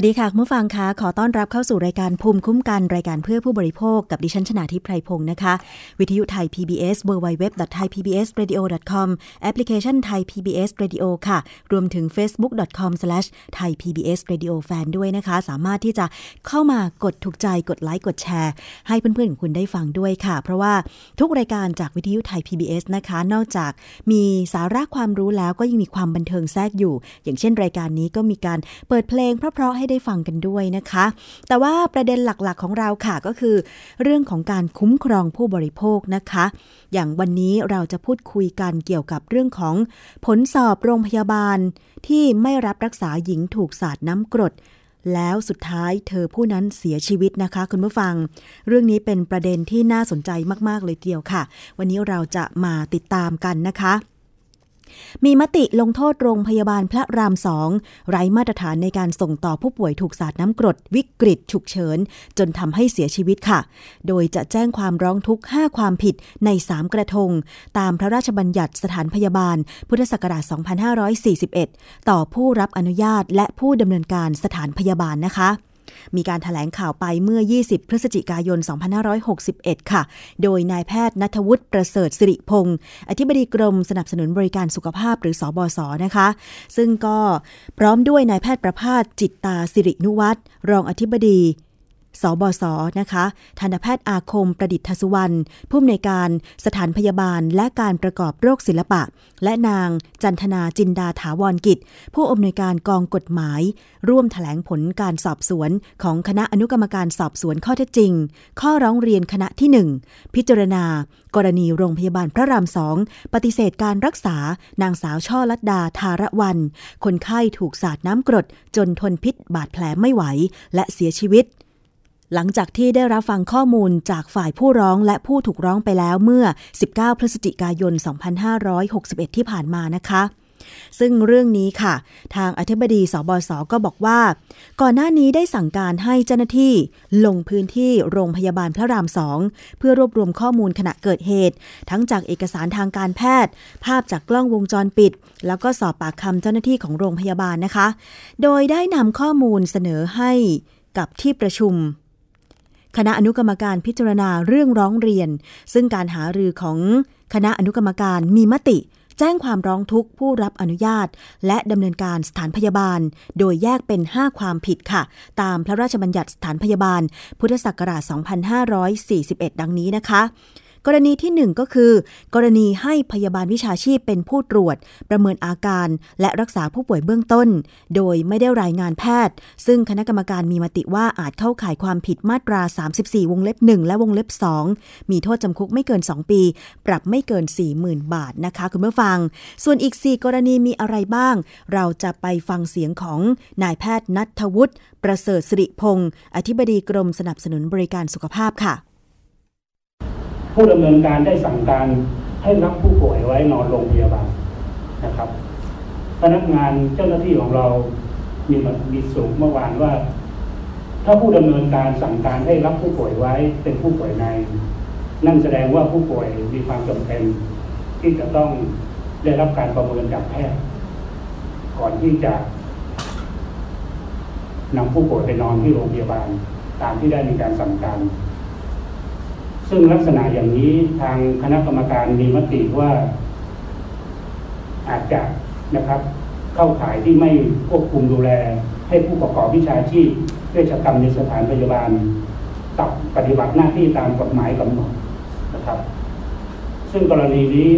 สวัสดีค่ะคุณผู้ฟังคะขอต้อนรับเข้าสู่รายการภูมิคุ้มกันรายการเพื่อผู้บริโภคกับดิฉันชนาทิพไพรพงศ์นะคะ วิทยุไทย PBS www.thaipbsradio.com แอปพลิเคชันไทย PBS Radio ค่ะ รวมถึง facebook.com/thaipbsradiofan ด้วยนะคะ สามารถที่จะเข้ามากดถูกใจกดไลค์กดแชร์ ให้เพื่อนๆของคุณได้ฟังด้วยค่ะ เพราะว่าทุกรายการจากวิทยุไทย PBS นะคะ นอกจากมีสาระความรู้แล้วก็ยังมีความบันเทิงแทรกอยู่ อย่างเช่น รายการนี้ก็มีการเปิดเพลงเพราะๆให้ได้ฟังกันด้วยนะคะ แต่ว่าประเด็นหลักๆของเราค่ะก็คือ เรื่องของการคุ้มครองผู้บริโภคนะคะ อย่างวันนี้เราจะพูดคุยกันเกี่ยวกับเรื่องของผลสอบโรงพยาบาล ที่ไม่รับรักษาหญิงถูกสาดน้ำกรดแล้วสุดท้ายเธอผู้นั้นเสียชีวิตนะคะ คุณผู้ฟัง เรื่องนี้เป็นประเด็นที่น่าสนใจมาก ๆ เลยเดียวค่ะ วันนี้เราจะมาติดตามกันนะคะ มีมติลงโทษโรงพยาบาลพระรามสองไร้มาตรฐานในการส่งต่อผู้ป่วยถูกสาดน้ำกรดวิกฤตฉุกเฉิน จนทำให้เสียชีวิตค่ะ โดยจะแจ้งความร้องทุกข์ 5 ความผิดใน 3 กระทง ตามพระราชบัญญัติสถานพยาบาล พุทธศักราช 2541 ต่อผู้รับอนุญาตและผู้ดำเนินการสถานพยาบาลนะคะ มีการถแถลงข่าวไปเมื่อ 20 พฤศจิกายน 2561 ค่ะ โดยนายแพทย์นัทวุฒิประเสริฐสิริพงศ์อธิบดีกรมสนับสนุนบริการสุขภาพหรือสอบศนะคะ ซึ่งก็พร้อมด้วยนายแพทย์ประภาสจิตตาสิรินุวัตรรองอธิบดี สบศนะคะทันตแพทย์อาคมประดิษฐสุวรรณผู้อำนวยการสถานพยาบาลและการประกอบโรคศิลปะ และนางจันทนาจินดาถาวรกิจ ผู้อำนวยการกองกฎหมาย ร่วมถแถลงผลการสอบสวนของคณะอนุกรรมการสอบสวนข้อเท็จจริง ข้อร้องเรียนคณะที่ 1 พิจารณา กรณีโรงพยาบาลพระรามสองปฏิเสธการรักษานางสาวช่อลัดดาธารวัน คนไข้ถูกสาดน้ำกรดจนทนพิษบาดแผลไม่ไหว และเสียชีวิต หลังจากที่ได้รับฟังข้อมูลจากฝ่ายผู้ร้องและผู้ถูกร้องไปแล้วเมื่อ 19 พฤศจิกายน 2561 ที่ผ่านมานะคะ ซึ่งเรื่องนี้ค่ะ ทางอธิบดีสบศก็บอกว่า ก่อนหน้านี้ได้สั่งการให้เจ้าหน้าที่ลงพื้นที่โรงพยาบาลพระรามสองเพื่อรวบรวมข้อมูลขณะเกิดเหตุ ทั้งจากเอกสารทางการแพทย์ ภาพจากกล้องวงจรปิด แล้วก็สอบปากคำเจ้าหน้าที่ของโรงพยาบาลนะคะ โดยได้นำข้อมูลเสนอให้กับที่ประชุม คณะอนุกรรมการพิจารณาเรื่องร้องเรียน ซึ่งการหารือของคณะอนุกรรมการมีมติ แจ้งความร้องทุกข์ผู้รับอนุญาต และดำเนินการสถานพยาบาล โดยแยกเป็น 5 ความผิดค่ะ ตามพระราชบัญญัติสถานพยาบาล พุทธศักราช 2541 ดังนี้นะคะ กรณีที่ 1 ก็คือ กรณีให้พยาบาลวิชาชีพเป็นผู้ตรวจ ประเมินอาการ และรักษาผู้ป่วยเบื้องต้น โดยไม่ได้รายงานแพทย์ ซึ่งคณะกรรมการมีมติว่าอาจเข้าข่ายความผิดมาตรา 34 วงเล็บ 1 และวงเล็บ 2 มีโทษจำคุกไม่เกิน 2 ปี ปรับไม่เกิน 40,000 บาทนะคะคุณผู้ฟัง ส่วนอีก 4 กรณีมีอะไรบ้าง เราจะไปฟังเสียงของนายแพทย์นัทวุฒิประเสริฐสิริพงศ์อธิบดีกรมสนับสนุนบริการสุขภาพค่ะ ผู้ดำเนินการได้สั่งการให้รับผู้ป่วยไว้นอนโรงพยาบาลนะครับ พนักงานเจ้าหน้าที่ของเรามีมีสูงเมื่อวานว่า ถ้าผู้ดำเนินการสั่งการให้รับผู้ป่วยไว้เป็นผู้ป่วยใน นั่นแสดงว่าผู้ป่วยมีความจำเป็น ที่จะต้องได้รับการประเมินจากแพทย์ก่อนที่จะนำผู้ป่วยไปนอนที่โรงพยาบาล ตามที่ได้มีการสั่งการ ซึ่งลักษณะอย่างนี้ทางคณะกรรมการมีมติว่า อาจจะนะครับ เข้าข่ายที่ไม่ควบคุมดูแล ให้ผู้ประกอบวิชาชีพเวชกรรมในสถานพยาบาลตับปฏิบัติหน้าที่ตามกฎหมายกำหนดนะครับ ซึ่งกรณีนี้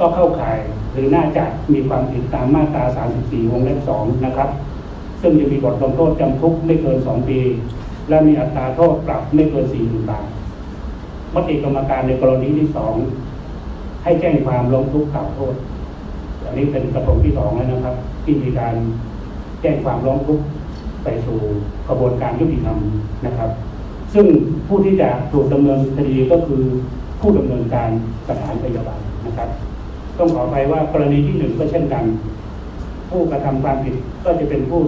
ก็เข้าข่ายหรือน่าจะมีความผิดตามมาตรา 34 วงเล็บ 2 นะครับ ซึ่งจะมีบทลงโทษจำคุกไม่เกิน 2 ปี และมีอัตราโทษปรับไม่เกิน4 0 0 0 0บาท มติกรรมการในกรณีที่สองให้แจ้งความร้องทุกข์กล่าวโทษ อันนี้เป็นกระทงที่สองแล้วนะครับ ที่มีการแจ้งความร้องทุกข์ไปสู่กระบวนการยุติธรรมนะครับ ซึ่งผู้ที่จะถูกดำเนินคดีก็คือผู้ดำเนินการสถานพยาบาลนะครับ ต้องขอไปว่ากรณีที่หนึ่งก็เช่นกัน ผู้กระทำความผิดก็จะเป็นผู้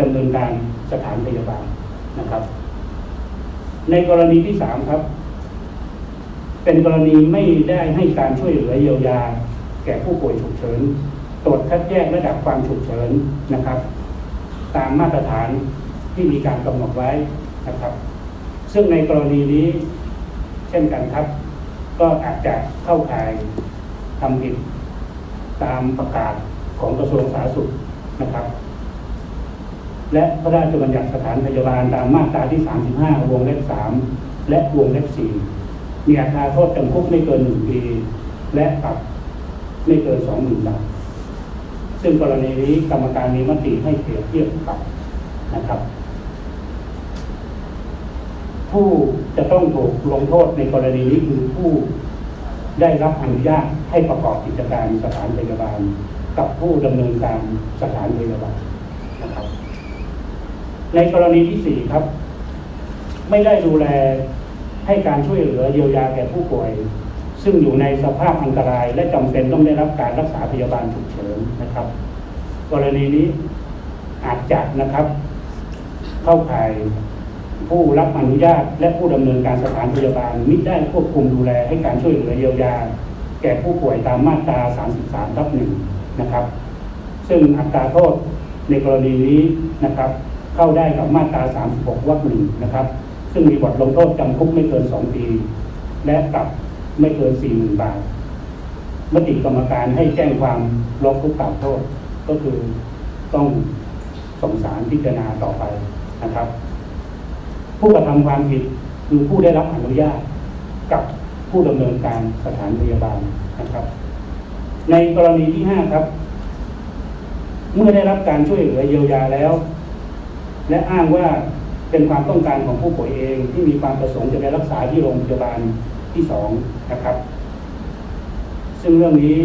ดำเนินการสถานพยาบาลนะครับ ในกรณีที่สามครับ เป็นกรณีไม่ได้ให้การช่วยเหลือเยียวยา แก่ผู้ป่วยฉุกเฉิน ตรวจคัดแยกระดับความฉุกเฉินนะครับ ตามมาตรฐานที่มีการกำหนดไว้นะครับ ซึ่งในกรณีนี้ เช่นกันครับ ก็อาจจะเข้าข่ายทำผิดตามประกาศของกระทรวงสาธารณสุขนะครับ และพระราชบัญญัติสถานพยาบาลตามมาตราที่ 35 วงเล็บ 3 และวงเล็บ 4 มีอัตราโทษจำคุกไม่เกินหนึ่งปี และปรับไม่เกินสองหมื่นบาทซึ่งกรณีนี้กรรมการมีมติให้เปรียบเทียบปรับนะครับ ผู้จะต้องถูกลงโทษในกรณีนี้คือผู้ได้รับอนุญาตให้ประกอบกิจการสถานพยาบาล กับผู้ดำเนินการสถานพยาบาลนะครับ ในกรณีที่สี่ครับ ไม่ได้ดูแล ให้การช่วยเหลือเยียวยาแก่ผู้ป่วย ซึ่งอยู่ในสภาพอันตราย และจำเป็นต้องได้รับการรักษาพยาบาลฉุกเฉินนะครับ กรณีนี้อาจจะนะครับ เข้าข่ายผู้รับอนุญาต และผู้ดำเนินการสถานพยาบาลมิได้ควบคุมดูแลให้การช่วยเหลือเยียวยา แก่ผู้ป่วยตามมาตรา 33ทับหนึ่งนะครับ ซึ่งอัตราโทษในกรณีนี้นะครับ เข้าได้กับมาตรา 36วรรคหนึ่งนะครับ ซึ่งมีบทลงโทษจำคุกไม่เกิน2ปี และปรับไม่เกิน40,000บาทมติกรรมการให้แจ้งความร้องทุกกล่าวโทษ ก็คือต้องส่งสารพิจารณาต่อไปนะครับ ผู้กระทำความผิดคือผู้ได้รับอนุญาตกับผู้ดำเนินการสถานพยาบาลนะครับ ในกรณีที่ห้าครับ เมื่อได้รับการช่วยเหลือเยียวยาแล้ว และอ้างว่า เป็นความต้องการของผู้ป่วยเองที่มีความประสงค์จะไปรักษาที่โรงพยาบาลที่สองนะครับ ซึ่งเรื่องนี้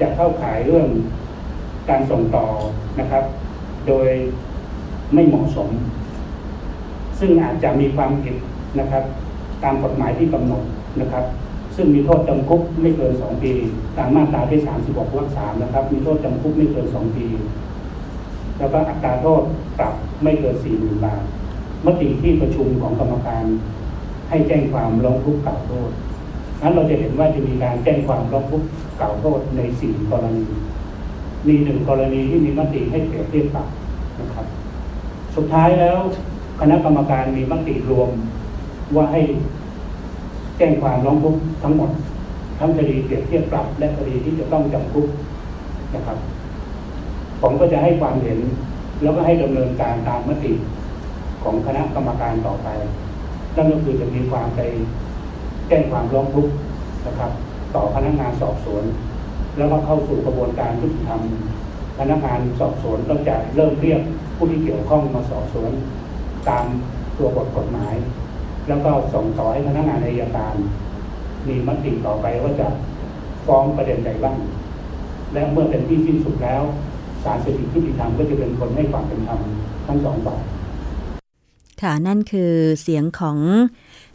จะเข้าข่ายเรื่องการส่งต่อนะครับ โดยไม่เหมาะสม ซึ่งอาจจะมีความผิดนะครับ ตามกฎหมายที่กำหนดนะครับ ซึ่งมีโทษจำคุกไม่เกิน 2 ปี ตามมาตราที่36วรรคสามนะครับ มีโทษจำคุกไม่เกิน 2 ปี แล้วก็อัตราโทษปรับไม่เกิน40,000บาทมติที่ประชุมของกรรมการให้แจ้งความร้องทุกข์กล่าวโทษนั้นเราจะเห็นว่าจะมีการแจ้งความร้องทุกข์กล่าวโทษในสี่กรณี มีหนึ่งกรณีที่มีมติให้เปรียบเทียบปรับนะครับ สุดท้ายแล้วคณะกรรมการมีมติรวมว่าให้แจ้งความร้องทุกข์ทั้งหมด ทั้งคดีเปรียบเทียบปรับและคดีที่จะต้องจำคุกนะครับ ผมก็จะให้ความเห็น แล้วก็ให้ดำเนินการตามมติของคณะกรรมการต่อไป นั่นก็คือจะมีความไปแจ้งความร้องทุกข์นะครับ ต่อพนักงานสอบสวน แล้วก็เข้าสู่กระบวนการยุติธรรมพนักงานสอบสวนก็จะเริ่มเรียกผู้ที่เกี่ยวข้องมาสอบสวน ตามตัวบทกฎหมาย แล้วก็ส่งต่อให้พนักงานอายการ มีมติต่อไปว่าจะฟ้องประเด็นใดบ้าง และเมื่อเป็นที่สิ้นสุดแล้ว ศาลสิทธิยุติธรรมก็จะเป็นคนให้ความเป็นธรรมทั้งสองฝ่ายค่ะนั่นคือเสียงของ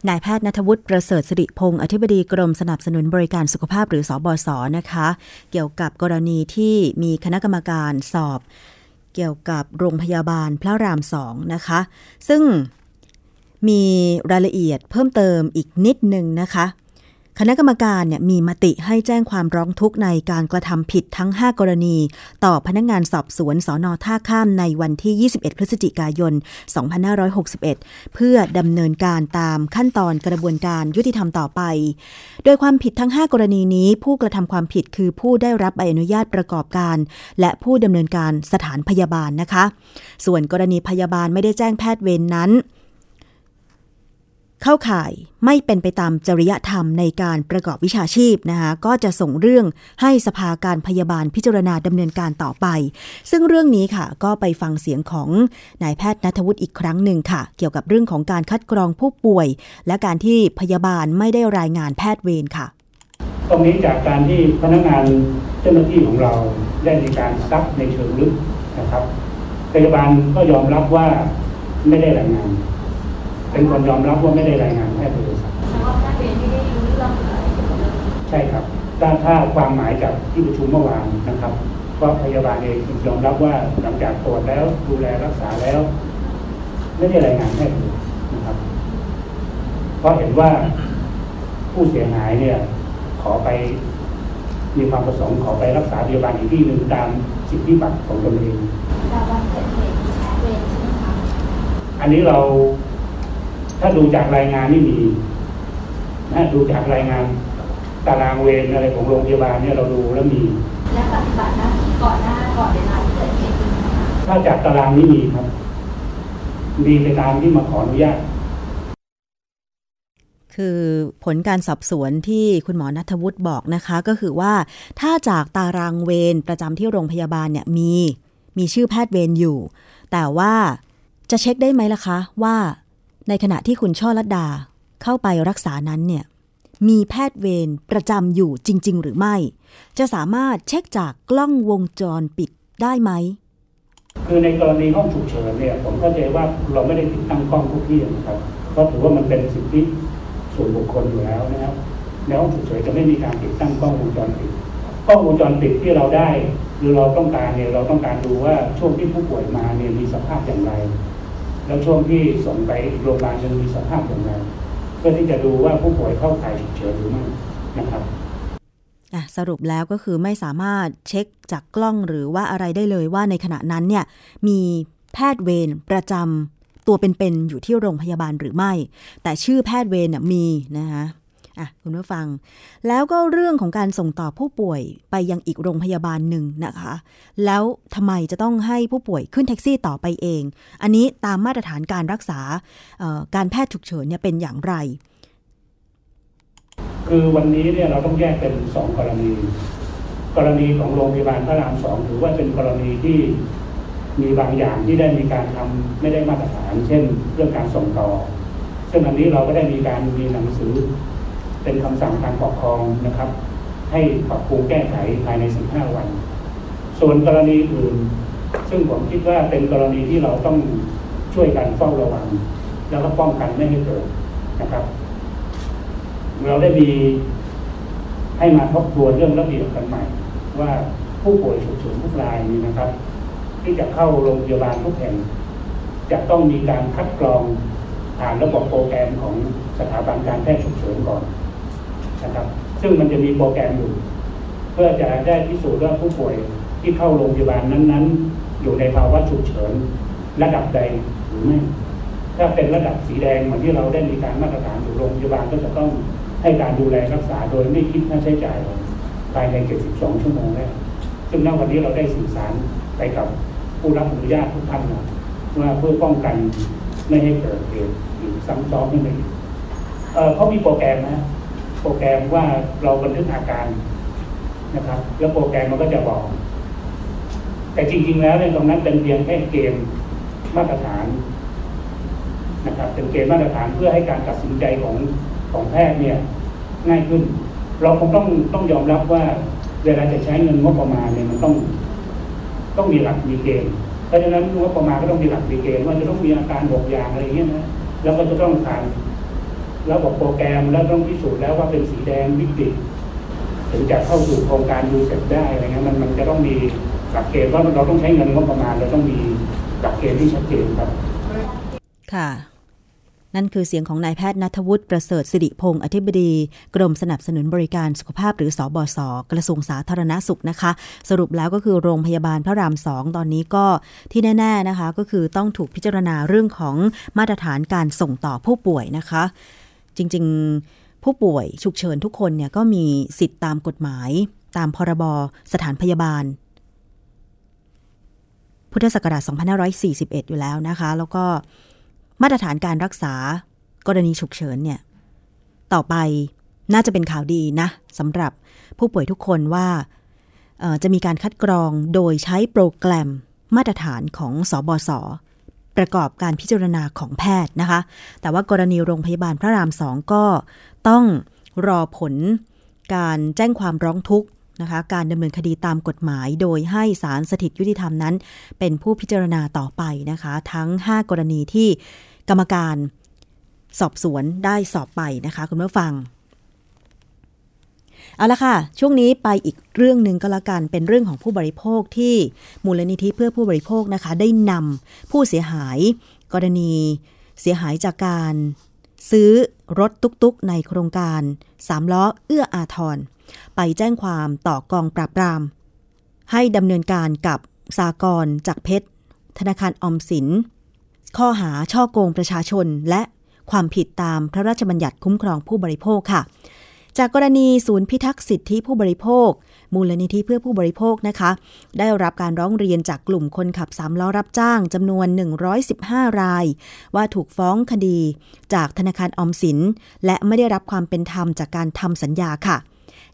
นายแพทย์นัทวุฒิประเสริฐสิริพงศ์อธิบดีกรมสนับสนุนบริการสุขภาพหรือสอบศนะคะ เกี่ยวกับกรณีที่มีคณะกรรมการสอบ เกี่ยวกับโรงพยาบาลพระรามสองนะคะ ซึ่งมีรายละเอียดเพิ่มเติมอีกนิดหนึ่งนะคะ คณะกรรมการเนี่ยมีมติให้แจ้งความร้องทุกข์ในการกระทำผิดทั้ง 5 กรณี ต่อพนักงานสอบสวนสอนอท่าข้ามในวันที่ 21 พฤศจิกายน 2561 เพื่อดำเนินการตามขั้นตอนกระบวนการยุติธรรมต่อไป โดยความผิดทั้ง 5 กรณีนี้ผู้กระทำความผิดคือผู้ได้รับใบอนุญาตประกอบการ และผู้ดำเนินการสถานพยาบาลนะคะ ส่วนกรณีพยาบาลไม่ได้แจ้งแพทย์เวรนนั้น เข้าข่ายไม่เป็นไปตามจริยธรรมในการประกอบวิชาชีพนะคะก็จะส่งเรื่องให้สภาการพยาบาลพิจารณาดำเนินการต่อไป ซึ่งเรื่องนี้ค่ะ ก็ไปฟังเสียงของนายแพทย์นัทวุฒิอีกครั้งหนึ่งค่ะ เกี่ยวกับเรื่องของการคัดกรองผู้ป่วย และการที่พยาบาลไม่ได้รายงานแพทย์เวรค่ะ ตรงนี้จากการที่พนักงานเจ้าหน้าที่ของเราได้มีการซักในเชิงลึกนะครับพยาบาลก็ยอมรับว่าไม่ได้รายงาน เป็นคนยอมรับว่าไม่ได้รายงานแพทย์บริษัทแล้วก็แพทย์เวรไม่ได้รู้เรื่องอะไรเกี่ยวกับเรื่องนี้ใช่ครับถ้าถ้าความหมายจากที่ประชุมเมื่อวานนะครับก็พยาบาลเองยอมรับว่าหลังจากตรวจแล้วดูแลรักษาแล้ว ไม่ได้รายงานแพทย์เลยนะครับ เพราะเห็นว่าผู้เสียหายเนี่ย ขอไปมีความประสงค์ขอไปรักษาพยาบาลอีกที่หนึ่งตามสิทธิบัตรของตนเองแต่วันเกิดเหตุมีแพทย์เวรใช่ไหมคะอันนี้เรา ถ้าดูจากรายงานนี่มีนะดูจากรายงานตารางเวรอะไรของโรงพยาบาลเนี่ยเราดูแล้วมีและปฏิบัติหน้าที่ก่อนหน้าก่อนเวลาที่เกิดเหตุจริงไหมคะถ้าจากตารางนี้มีครับ มีไปตามที่มาขออนุญาตคือผลการสอบสวนที่คุณหมอนัทวุฒิบอกนะคะ ก็คือว่าถ้าจากตารางเวรประจำที่โรงพยาบาลเนี่ยมีมีชื่อแพทย์เวรอยู่ แต่ว่าจะเช็คได้ไหมล่ะคะ ว่า ในขณะที่คุณช่อลัดดาเข้าไปรักษานั้นเนี่ยมีแพทย์เวรประจำอยู่จริง ๆ หรือไม่ จะสามารถเช็คจากกล้องวงจรปิดได้ไหม คือในกรณีห้องฉุกเฉินเนี่ยผมเข้าใจว่าเราไม่ได้ติดตั้งกล้องทุกที่นะครับเพราะถือว่ามันเป็นสิทธิส่วนบุคคลอยู่แล้วนะครับในห้องฉุกเฉินจะไม่มีการติดตั้งกล้องวงจรปิดกล้องวงจรปิดที่เราได้หรือเราต้องการเนี่ยเราต้องการดูว่าช่วงที่ผู้ป่วยมาเนี่ยมีสภาพอย่างไร แล้วช่วงที่ส่งไปโรงพยาบาลจะมีสภาพอย่างไรเพื่อที่จะดูว่าผู้ป่วยเข้าข่ายฉุกเฉินหรือไม่นะครับสรุปแล้วก็คือไม่สามารถเช็คจากกล้องหรือว่าอะไรได้เลยว่าในขณะนั้นเนี่ยมีแพทย์เวรประจำตัวเป็นๆอยู่ที่โรงพยาบาลหรือไม่ แต่ชื่อแพทย์เวรมีนะคะ อะคุณผู้ฟัง แล้วก็เรื่องของการส่งต่อผู้ป่วยไปยังอีกโรงพยาบาลหนึ่งนะคะ แล้วทำไมจะต้องให้ผู้ป่วยขึ้นแท็กซี่ต่อไปเอง อันนี้ตามมาตรฐานการรักษาการแพทย์ฉุกเฉินเนี่ยเป็นอย่างไร คือวันนี้เนี่ยเราต้องแยกเป็นสองกรณี กรณีของโรงพยาบาลพระรามสองถือว่าเป็นกรณีที่มีบางอย่างที่ได้มีการทำไม่ได้มาตรฐาน เช่น เรื่องการส่งต่อ ซึ่งอันนี้เราก็ได้มีการมีหนังสือ เป็นคำสั่งการปกครองนะครับ ให้ปรับปรุงแก้ไขภายใน 15 วัน ส่วนกรณีอื่น ซึ่งผมคิดว่าเป็นกรณีที่เราต้องช่วยกันเฝ้าระวัง แล้วก็ป้องกันไม่ให้เกิดนะครับ เราได้มีให้มาทบทวนเรื่องระเบียบกันใหม่ ว่าผู้ป่วยฉุกเฉินทุกรายนี้นะครับ ที่จะเข้าโรงพยาบาลทุกแห่งจะต้องมีการคัดกรองผ่านระบบโปรแกรมของสถาบันการแพทย์ฉุกเฉินก่อน นะครับ ซึ่งมันจะมีโปรแกรมอยู่ เพื่อจะได้พิสูจน์ว่าผู้ป่วยที่เข้าโรงพยาบาลนั้น ๆ อยู่ในภาวะฉุกเฉินระดับใดหรือไม่ถ้าเป็นระดับสีแดงเหมือนที่เราได้มีการมาตรฐานอยู่โรงพยาบาลก็จะต้องให้การดูแลรักษาโดยไม่คิดค่าใช้จ่ายภายใน 72 ชั่วโมงแรกซึ่งณวันนี้เราได้สื่อสารไปกับผู้รับอนุญาตทุกท่านนะว่าเพื่อป้องกันไม่ให้เกิดเหตุหรือซ้ำซ้อนขึ้นไปอีกเอ่อเขามีโปรแกรมนะ โปรแกรมว่าเราบันทึกอาการนะครับ แล้วโปรแกรมมันก็จะบอก แต่จริง ๆ แล้วในยตรงนั้นเป็นเพียงแค่เกณฑ์มาตรฐานนะครับ เป็นเกณฑ์มาตรฐานเพื่อให้การตัดสินใจของของแพทย์เนี่ย ง่ายขึ้น เราคงต้องต้องยอมรับว่าเวลาจะใช้เงินงบประมาณเนี่ยมันต้อง ต้องมีหลักมีเกณฑ์เพราะฉะนั้นงบประมาณก็ต้องมีหลักมีเกณฑ์ว่าจะต้องมีอาการหกอย่างอะไรเงี้ยนะแล้วก็จะต้องผ่า นระบบโปรแกรมแล้วต้องพิสูจน์แล้วว่าเป็นสีแดงวิกฤตถึงจะเข้าสู่โครงการยูเซฟได้อะไรเงี้ยมันมันจะต้องมีหลักเกณฑ์ว่าเราต้องใช้เงินงบประมาณเราต้องมีหลักเกณฑ์ที่ชัดเจนครับ ค่ะ นั่นคือเสียงของนายแพทย์นัทวุฒิประเสริฐสิริพงศ์อธิบดี กรมสนับสนุนบริการสุขภาพหรือสอบศกระทรวงสาธารณสุขนะคะ สรุปแล้วก็คือโรงพยาบาลพระรามสองตอนนี้ก็ที่แน่ ๆนะคะ ก็คือต้องถูกพิจารณาเรื่องของมาตรฐานการส่งต่อผู้ป่วยนะคะ จริง ๆ ผู้ป่วยฉุกเฉินทุกคนเนี่ยก็มีสิทธิ์ตามกฎหมายตามพรบสถานพยาบาล พุทธศักราช 2541 อยู่แล้วนะคะ แล้วก็มาตรฐานการรักษากรณีฉุกเฉินเนี่ยต่อไปน่าจะเป็นข่าวดีนะสำหรับผู้ป่วยทุกคนว่าจะมีการคัดกรองโดยใช้โปรแกรมมาตรฐานของสอบศ ประกอบการพิจารณาของแพทย์นะคะ แต่ว่ากรณีโรงพยาบาลพระรามสองก็ต้องรอผลการแจ้งความร้องทุกข์นะคะการดำเนินคดีตามกฎหมายโดยให้ศาลสถิตยุติธรรมนั้น เป็นผู้พิจารณาต่อไปนะคะ ทั้ง 5 กรณีที่กรรมการสอบสวนได้สอบไปนะคะ คุณผู้ฟัง เอาละค่ะ ช่วงนี้ไปอีกเรื่องหนึ่งก็แล้วกัน เป็นเรื่องของผู้บริโภคที่มูลนิธิเพื่อผู้บริโภคนะคะ ได้นำผู้เสียหาย กรณีเสียหายจากการซื้อรถตุกๆในโครงการสามล้อเอื้ออาทร ไปแจ้งความต่อกองปราบปราม ให้ดำเนินการกับสากรจากเพชร ธนาคารออมสิน ข้อหาช่อโกงประชาชนและความผิดตามพระราชบัญญัติคุ้มครองผู้บริโภคค่ะ จากกรณีศูนย์พิทักษ์สิทธิผู้บริโภค มูลนิธิเพื่อผู้บริโภคนะคะ ได้รับการร้องเรียนจากกลุ่มคนขับสามล้อรับจ้างจำนวน 115 ราย ว่าถูกฟ้องคดี จากธนาคารออมสิน และไม่ได้รับความเป็นธรรมจากการทำสัญญาค่ะ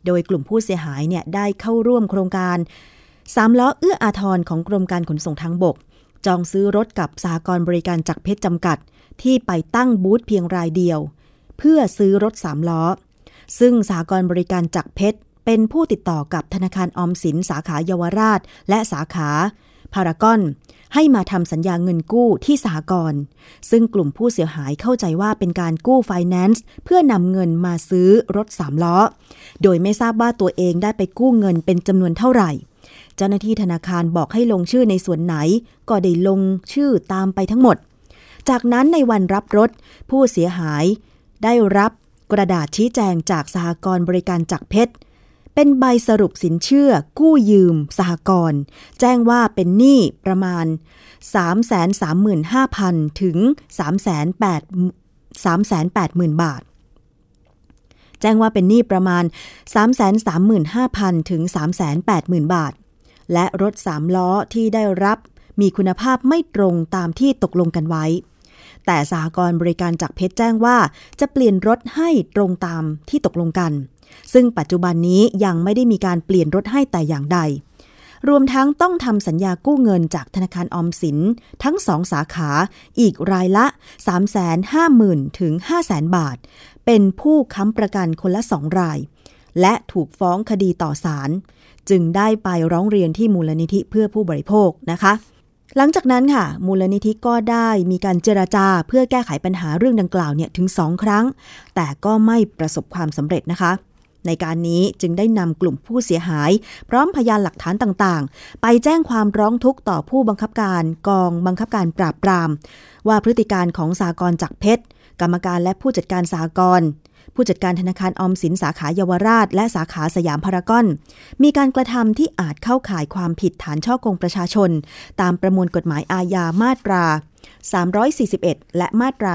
โดยกลุ่มผู้เสียหายเนี่ยได้เข้าร่วมโครงการสามล้อเอื้ออาทรของกรมการขนส่งทางบก จองซื้อรถกับสหกรบริการจักเพชรจำกัด ที่ไปตั้งบูธเพียงรายเดียว เพื่อซื้อรถสามล้อ ซึ่งสหกรบริการจักเพชร เป็นผู้ติดต่อกับธนาคารออมสินสาขาเยาวราช และสาขาพารากอนให้มาทำสัญญาเงินกู้ที่สหกรณ์ซึ่งกลุ่มผู้เสียหายเข้าใจว่าเป็นการกู้ไฟแนนซ์เพื่อนำเงินมาซื้อรถสามล้อ โดยไม่ทราบว่าตัวเองได้ไปกู้เงินเป็นจำนวนเท่าไหร่ เจ้าหน้าที่ธนาคารบอกให้ลงชื่อในส่วนไหน ก็ได้ลงชื่อตามไปทั้งหมด จากนั้นในวันรับรถ ผู้เสียหายได้รับ กระดาษชี้แจงจากสหกรณ์บริการจักรเพชร เป็นใบสรุปสินเชื่อ กู้ยืม สหกรณ์แจ้งว่าเป็นหนี้ประมาณ 335,000 ถึง 380,000 บาท แจ้งว่าเป็นหนี้ประมาณ 335,000 ถึง 380,000 บาท และรถสามล้อที่ได้รับมีคุณภาพไม่ตรงตามที่ตกลงกันไว้ แต่สหกรณ์บริการจากเพชรแจ้งว่า จะเปลี่ยนรถให้ตรงตามที่ตกลงกัน ซึ่งปัจจุบันนี้ยังไม่ได้มีการเปลี่ยนรถให้แต่อย่างใด รวมทั้งต้องทำสัญญากู้เงินจากธนาคารออมสิน ทั้งสองสาขา อีกรายละ 350,000ถึง500,000 บาท เป็นผู้ค้ำประกันคนละสองราย และถูกฟ้องคดีต่อศาลจึงได้ไปร้องเรียนที่มูลนิธิเพื่อผู้บริโภคนะคะ หลังจากนั้นค่ะ มูลนิธิก็ได้มีการเจราจาเพื่อแก้ไขปัญหาเรื่องดังกล่าวเนี่ยถึงสองครั้ง แต่ก็ไม่ประสบความสำเร็จนะคะ ในการนี้จึงได้นำกลุ่มผู้เสียหาย พร้อมพยานหลักฐานต่างๆ ไปแจ้งความร้องทุกข์ต่อผู้บังคับการกองบังคับการปราบปราม ว่าพฤติการของสากรจักเพชรกรรมการและผู้จัดการสากร ผู้จัดการธนาคารออมสินสาขาเยาวราช และสาขาสยามพารากอน มีการกระทำที่อาจเข้าข่ายความผิดฐานช่อกงประชาชน ตามประมวลกฎหมายอาญามาตรา 341 และมาตรา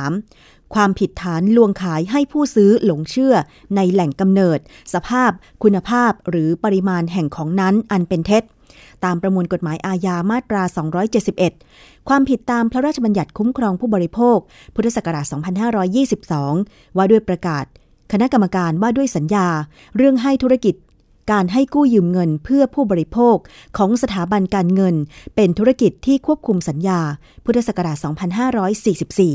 343ความผิดฐานลวงขายให้ผู้ซื้อหลงเชื่อในแหล่งกำเนิด สภาพ คุณภาพหรือปริมาณแห่งของนั้นอันเป็นเท็จ ตามประมวลกฎหมายอาญามาตรา 271 ความผิดตามพระราชบัญญัติคุ้มครองผู้บริโภค พุทธศักราช 2522 ว่าด้วยประกาศ คณะกรรมการว่าด้วยสัญญา เรื่องให้ธุรกิจ การให้กู้ยืมเงินเพื่อผู้บริโภคของสถาบันการเงิน เป็นธุรกิจที่ควบคุมสัญญา พุทธศักราช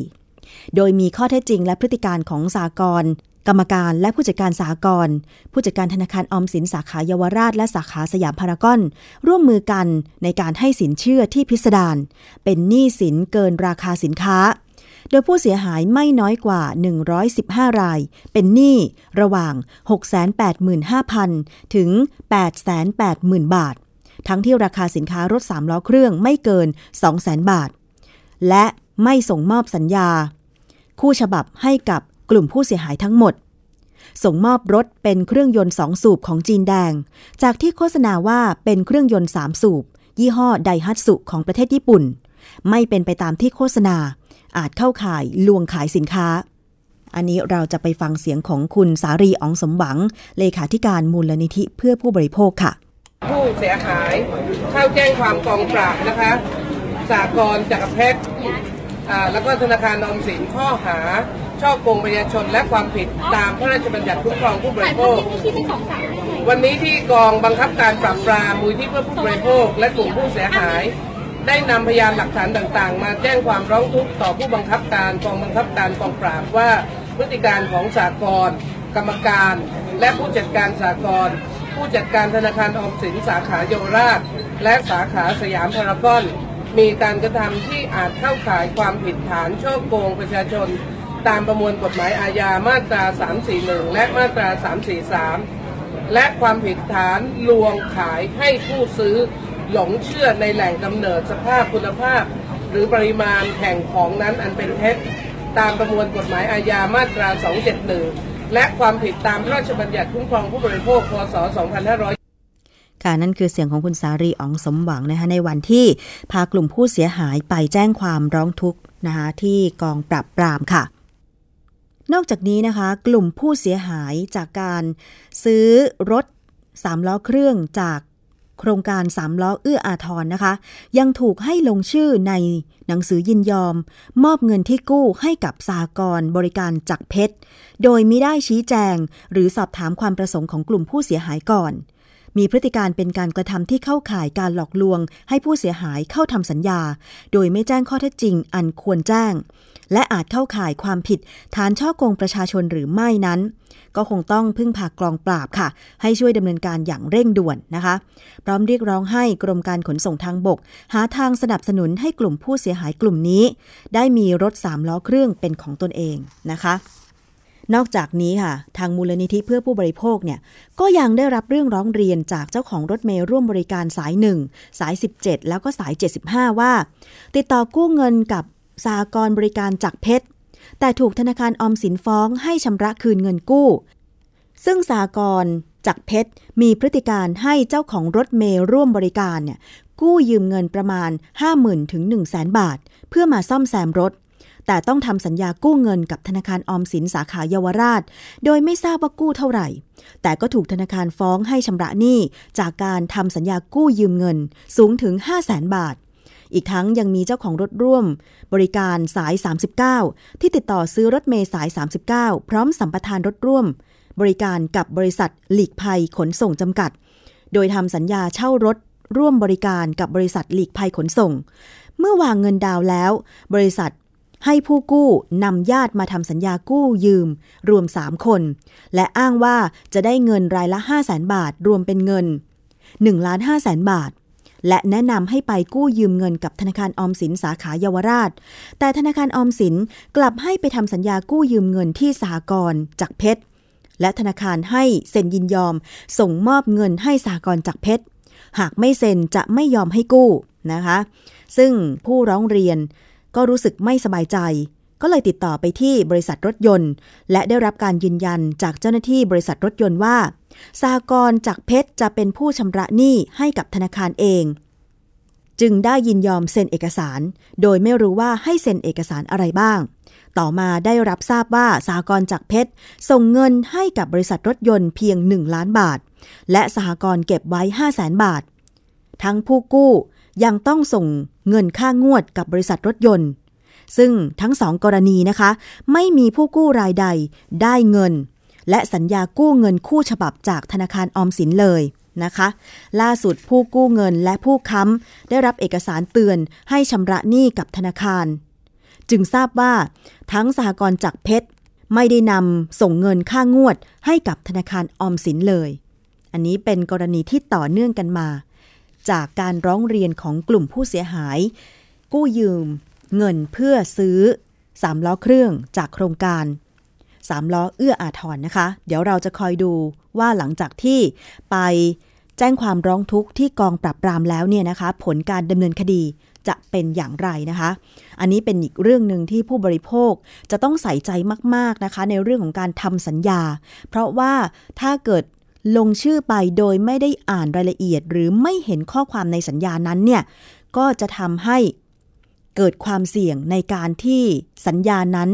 2544 โดยมีข้อเท็จจริงและพฤติการของสากล กรรมการและผู้จัดการสากลผู้จัดการธนาคารออมสินสาขาเยาวราช และสาขาสยามพารากอน ร่วมมือกันในการให้สินเชื่อที่พิสดารเป็นหนี้สินเกินราคาสินค้า โดยผู้เสียหายไม่น้อยกว่า 115 ราย เป็นหนี้ระหว่าง 685,000 ถึง 880,000 บาท ทั้งที่ราคาสินค้ารถ3ล้อเครื่องไม่เกิน 200,000 บาท และไม่ส่งมอบสัญญา คู่ฉบับให้กับ กลุ่มผู้เสียหายทั้งหมด ส่งมอบรถเป็นเครื่องยนต์2สูบของจีนแดง จากที่โฆษณาว่าเป็นเครื่องยนต์3สูบ ยี่ห้อไดฮัตสุของประเทศญี่ปุ่น ไม่เป็นไปตามที่โฆษณา อาจเข้าข่ายลวงขายสินค้า อันนี้เราจะไปฟังเสียงของคุณสารีอองสมหวัง เลขาธิการมูลนิธิเพื่อผู้บริโภคค่ะ ผู้เสียหายเข้าแจ้งความกองปราบนะคะสากลจักรเพชรอ่าแล้วก็ธนาคารออมสินข้อหา ช่อโกงประชาชนและความผิดตามพระราชบัญญัติคุ้มครองผู้บริโภค วันนี้ที่กองบังคับการปราบปรามมูลที่เพื่อผู้บริโภค และกลุ่มผู้เสียหาย ได้นำพยานหลักฐานต่างๆ มาแจ้งความร้องทุกข์ต่อผู้บังคับการกองบังคับการกองปราบว่าพฤติการของสากลกรรมการ และผู้จัดการสากลผู้จัดการธนาคารออมสินสาขาเยาวราช และสาขาสยามพารากอนมีการกระทำที่อาจเข้าข่ายความผิดฐานช่อโกงประชาชน ตามประมวลกฎหมายอาญามาตรา 341 และมาตรา 343 และความผิดฐานลวงขายให้ผู้ซื้อหลงเชื่อในแหล่งกำเนิดสภาพคุณภาพ หรือปริมาณแห่งของนั้นอันเป็นเท็จตามประมวลกฎหมายอาญามาตรา 271 และความผิดตามพระราชบัญญัติคุ้มครองผู้บริโภค พศ 2500ค่ะนั่นคือเสียงของคุณสารีอ๋องสมหวังนะคะในวันที่พากลุ่มผู้เสียหายไปแจ้งความร้องทุกข์นะคะที่กองปราบปรามค่ะ นอกจากนี้นะคะ กลุ่มผู้เสียหายจากการซื้อรถสามล้อเครื่องจากโครงการสามล้อเอื้ออาทรนะคะ ยังถูกให้ลงชื่อในหนังสือยินยอม มอบเงินที่กู้ให้กับสหกรบริการจักเพชร โดยไม่ได้ชี้แจง หรือสอบถามความประสงค์ของกลุ่มผู้เสียหายก่อน มีพฤติการเป็นการกระทำที่เข้าข่ายการหลอกลวง ให้ผู้เสียหายเข้าทำสัญญา โดยไม่แจ้งข้อเท็จจริงอันควรแจ้ง และอาจเข้าข่ายความผิดฐานช่อกงประชาชนหรือไม่นั้น ก็คงต้องพึ่งพากองปราบค่ะ ให้ช่วยดำเนินการอย่างเร่งด่วนนะคะ พร้อมเรียกร้องให้กรมการขนส่งทางบก หาทางสนับสนุนให้กลุ่มผู้เสียหายกลุ่มนี้ ได้มีรถสามล้อเครื่องเป็นของตนเองนะคะนอกจากนี้ค่ะ ทางมูลนิธิเพื่อผู้บริโภคเนี่ยก็ยังได้รับเรื่องร้องเรียนจากเจ้าของรถเมล์ร่วมบริการสาย 1 สาย 17 แล้วก็สาย 75 ว่า ติดต่อกู้เงินกับ สหกรณ์บริการจากเพชร แต่ถูกธนาคารออมสินฟ้องให้ชำระคืนเงินกู้ ซึ่งสหกรณ์จากเพชรมีพฤติการให้เจ้าของรถเมล์ร่วมบริการเนี่ยกู้ยืมเงินประมาณ 50,000ถึง1 0 0 0 0 0บาท เพื่อมาซ่อมแซมรถ แต่ต้องทำสัญญากู้เงินกับธนาคารออมสินสาขาเยาวราช โดยไม่ทราบว่ากู้เท่าไหร่ แต่ก็ถูกธนาคารฟ้องให้ชำระหนี้จากการทำสัญญากู้ยืมเงินสูงถึง 5 0 0 0 0 0 บาท อีกทั้งยังมีเจ้าของรถร่วม บริการสาย 39 ที่ติดต่อซื้อรถเมย์สาย 39 พร้อมสัมปทานรถร่วม บริการกับบริษัทหลีกภัยขนส่งจำกัด โดยทำสัญญาเช่ารถร่วมบริการกับบริษัทหลีกภัยขนส่ง เมื่อวางเงินดาวแล้ว บริษัทให้ผู้กู้นำญาติมาทำสัญญากู้ยืม รวม 3 คน และอ้างว่าจะได้เงินรายละ 5 0 0แสนบาท รวมเป็นเงิน1ล้าน5แสนบาท และแนะนำให้ไปกู้ยืมเงินกับธนาคารออมสินสาขาเยาวราช แต่ธนาคารออมสินกลับให้ไปทำสัญญากู้ยืมเงินที่สหกรณ์จากเพชร และธนาคารให้เซ็นยินยอม ส่งมอบเงินให้สหกรณ์จากเพชร หากไม่เซ็นจะไม่ยอมให้กู้นะคะ ซึ่งผู้ร้องเรียนก็รู้สึกไม่สบายใจ ก็เลยติดต่อไปที่บริษัทรถยนต์ และได้รับการยืนยันจากเจ้าหน้าที่บริษัทรถยนต์ว่าสหกรณ์จากเพชรจะเป็นผู้ชำระหนี้ให้กับธนาคารเอง จึงได้ยินยอมเซ็นเอกสาร โดยไม่รู้ว่าให้เซ็นเอกสารอะไรบ้าง ต่อมาได้รับทราบว่าสหกรณ์จากเพชรส่งเงินให้กับบริษัทรถยนต์เพียง 1 ล้านบาท และสหกรณ์เก็บไว้ 5 0 0แสนบาท ทั้งผู้กู้ยังต้องส่งเงินค่างวดกับบริษัทรถยนต์ ซึ่งทั้งสองกรณีนะคะ ไม่มีผู้กู้รายใดได้เงิน และสัญญากู้เงินคู่ฉบับจากธนาคารออมสินเลยนะคะ ล่าสุดผู้กู้เงินและผู้ค้ำได้รับเอกสารเตือนให้ชำระหนี้กับธนาคาร จึงทราบว่าทั้งสหกรณ์จากเพชรไม่ได้นำส่งเงินค่างวดให้กับธนาคารออมสินเลย อันนี้เป็นกรณีที่ต่อเนื่องกันมา จากการร้องเรียนของกลุ่มผู้เสียหาย กู้ยืม เงินเพื่อซื้อสามล้อเครื่องจากโครงการสามล้อเอื้ออาทรนะคะ เดี๋ยวเราจะคอยดูว่าหลังจากที่ไปแจ้งความร้องทุกข์ที่กองปราบปรามแล้วเนี่ยนะคะ ผลการดำเนินคดีจะเป็นอย่างไรนะคะ อันนี้เป็นอีกเรื่องหนึ่งที่ผู้บริโภคจะต้องใส่ใจมาก ๆนะคะ ในเรื่องของการทำสัญญา เพราะว่าถ้าเกิดลงชื่อไปโดยไม่ได้อ่านรายละเอียด หรือไม่เห็นข้อความในสัญญานั้นเนี่ยก็จะทำให้ เกิดความเสี่ยงในการที่สัญญานั้น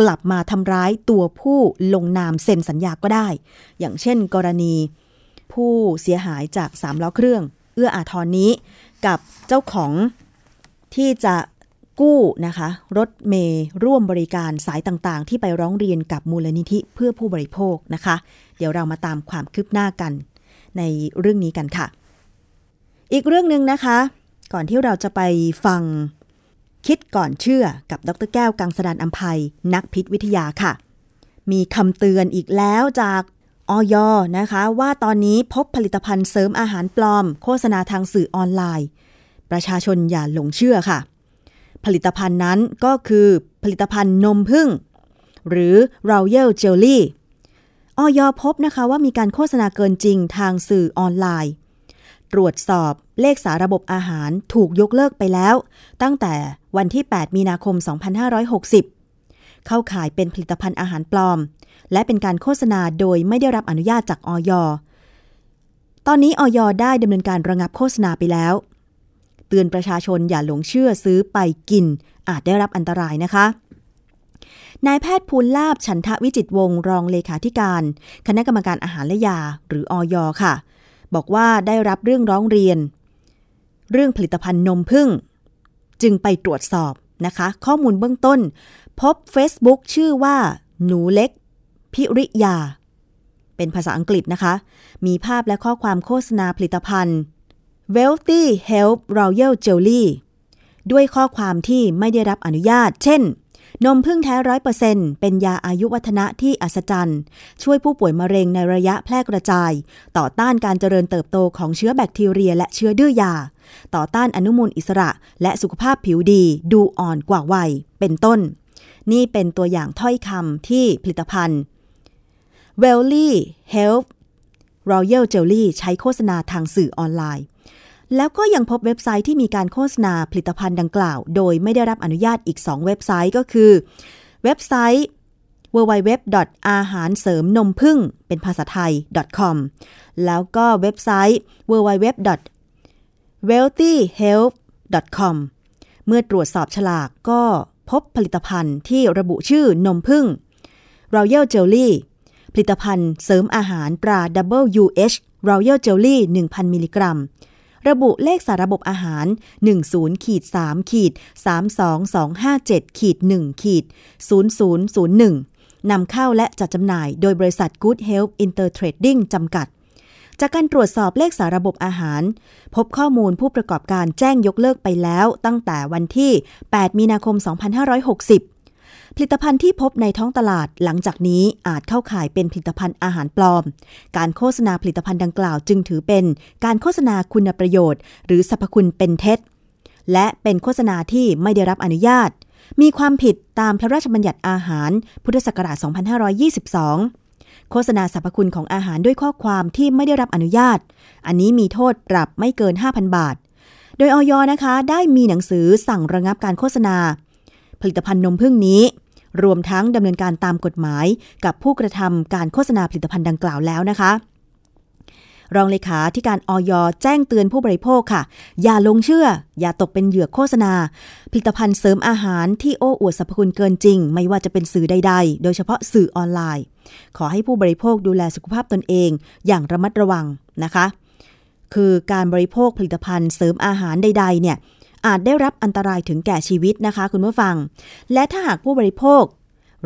กลับมาทำร้ายตัวผู้ลงนามเซ็นสัญญาก็ได้ อย่างเช่น กรณี ผู้เสียหายจากสามล้อเครื่อง เอื้ออาทรนี้ กับเจ้าของที่จะกู้นะคะ รถเมย์ร่วมบริการสายต่างๆ ที่ไปร้องเรียนกับมูลนิธิเพื่อผู้บริโภคนะคะ เดี๋ยวเรามาตามความคืบหน้ากัน ในเรื่องนี้กันค่ะ อีกเรื่องหนึ่งนะคะ ก่อนที่เราจะไปฟัง คิดก่อนเชื่อกับดรแก้วกังสดานอัมภัยนักพิษวิทยาค่ะ มีคำเตือนอีกแล้วจากออยนะคะ ว่าตอนนี้พบผลิตภัณฑ์เสริมอาหารปลอม โฆษณาทางสื่อออนไลน์ ประชาชนอย่าหลงเชื่อค่ะ ผลิตภัณฑ์นั้นก็คือผลิตภัณฑ์นมพึ่ง หรือ Royal Jelly ออยพบนะคะว่ามีการโฆษณาเกินจริงทางสื่อออนไลน์ ตรวจสอบเลขสาระบบอาหารถูกยกเลิกไปแล้ว ตั้งแต่ วันที่ 8 มีนาคม 2560 เข้าขายเป็นผลิตภัณฑ์อาหารปลอม และเป็นการโฆษณาโดยไม่ได้รับอนุญาตจากออยตอนนี้ออยได้ดำเนินการระงับโฆษณาไปแล้ว เตือนประชาชนอย่าหลงเชื่อซื้อไปกิน อาจได้รับอันตรายนะคะนายแพทย์ภูลลาบฉันทวิจิตวงศ์รองเลขาธิการ คณะกรรมการอาหารและยา หรืออยค่ะ บอกว่าได้รับเรื่องร้องเรียน เรื่องผลิตภัณฑ์นมพึ่ง จึงไปตรวจสอบนะคะ ข้อมูลเบื้องต้น พบ Facebook ชื่อว่า หนูเล็ก พิริยา เป็นภาษาอังกฤษนะคะ มีภาพและข้อความโฆษณาผลิตภัณฑ์ Wealthy Health Royal Jelly ด้วยข้อความที่ไม่ได้รับอนุญาต เช่น นมพึ่งแท้ร้อยเปอร์เซ็นเป็นยาอายุวัฒนะที่อัศจรรย์ ช่วยผู้ป่วยมะเร็งในระยะแพร่กระจาย ต่อต้านการเจริญเติบโตของเชื้อแบคทีเรีย และเชื้อดื้อยา ต่อต้านอนุมูลอิสระ และสุขภาพผิวดีดูอ่อนกว่าวัย เป็นต้น นี่เป็นตัวอย่างถ้อยคำที่ผลิตภัณฑ์ w e l l y Health Royal Jelly ใช้โฆษณาทางสื่อออนไลน์ แล้วก็ยังพบเว็บไซต์ที่มีการโฆษณาผลิตภัณฑ์ดังกล่าว โดยไม่ได้รับอนุญาตอีก 2 เว็บไซต์ก็คือ เว็บไซต์ www. อาหารเสริมนมพึ่งเป็นภาษาไทย .com แล้วก็เว็บไซต์ www. wealthyhealth com เมื่อตรวจสอบฉลากก็พบผลิตภัณฑ์ที่ระบุชื่อนมพึ่ง Royal Jelly ผลิตภัณฑ์เสริมอาหารตรา WH Royal Jelly 1,000 มิลลิกรัม ระบุเลขสาระบบอาหาร 10ขีด3ขีด32257ขีด1ขีด0001นำเข้าและจัดจำหน่ายโดยบริษัท Good Health Intertrading จำกัด จากการตรวจสอบเลขสาระบบอาหาร พบข้อมูลผู้ประกอบการแจ้งยกเลิกไปแล้วตั้งแต่วันที่ 8 มีนาคม 2560 ผลิตภัณฑ์ที่พบในท้องตลาดหลังจากนี้อาจเข้าข่ายเป็นผลิตภัณฑ์อาหารปลอม การโฆษณาผลิตภัณฑ์ดังกล่าวจึงถือเป็นการโฆษณาคุณประโยชน์ หรือสรรพคุณเป็นเท็จ และเป็นโฆษณาที่ไม่ได้รับอนุญาต มีความผิดตามพระราชบัญญัติอาหาร พุทธศักราช 2522 โฆษณาสรรพคุณของอาหารด้วยข้อความที่ไม่ได้รับอนุญาต อันนี้มีโทษปรับไม่เกิน 5,000 บาท โดยออยนะคะ ได้มีหนังสือสั่งระงับการโฆษณา ผลิตภัณฑ์นมพึ่งนี้ รวมทั้งดำเนินการตามกฎหมายกับผู้กระทำการโฆษณาผลิตภัณฑ์ดังกล่าวแล้วนะคะ รองเลขาที่การออยแจ้งเตือนผู้บริโภคค่ะ อย่าลงเชื่อ อย่าตกเป็นเหยื่อโฆษณา ผลิตภัณฑ์เสริมอาหารที่โอ้อวดสรรพคุณเกินจริง ไม่ว่าจะเป็นสื่อใด ๆ โดยเฉพาะสื่อออนไลน์ ขอให้ผู้บริโภคดูแลสุขภาพตนเอง อย่างระมัดระวังนะคะ คือการบริโภคผลิตภัณฑ์เสริมอาหารใด ๆ เนี่ย อาจได้รับอันตรายถึงแก่ชีวิตนะคะ คุณผู้ฟัง และถ้าหากผู้บริโภค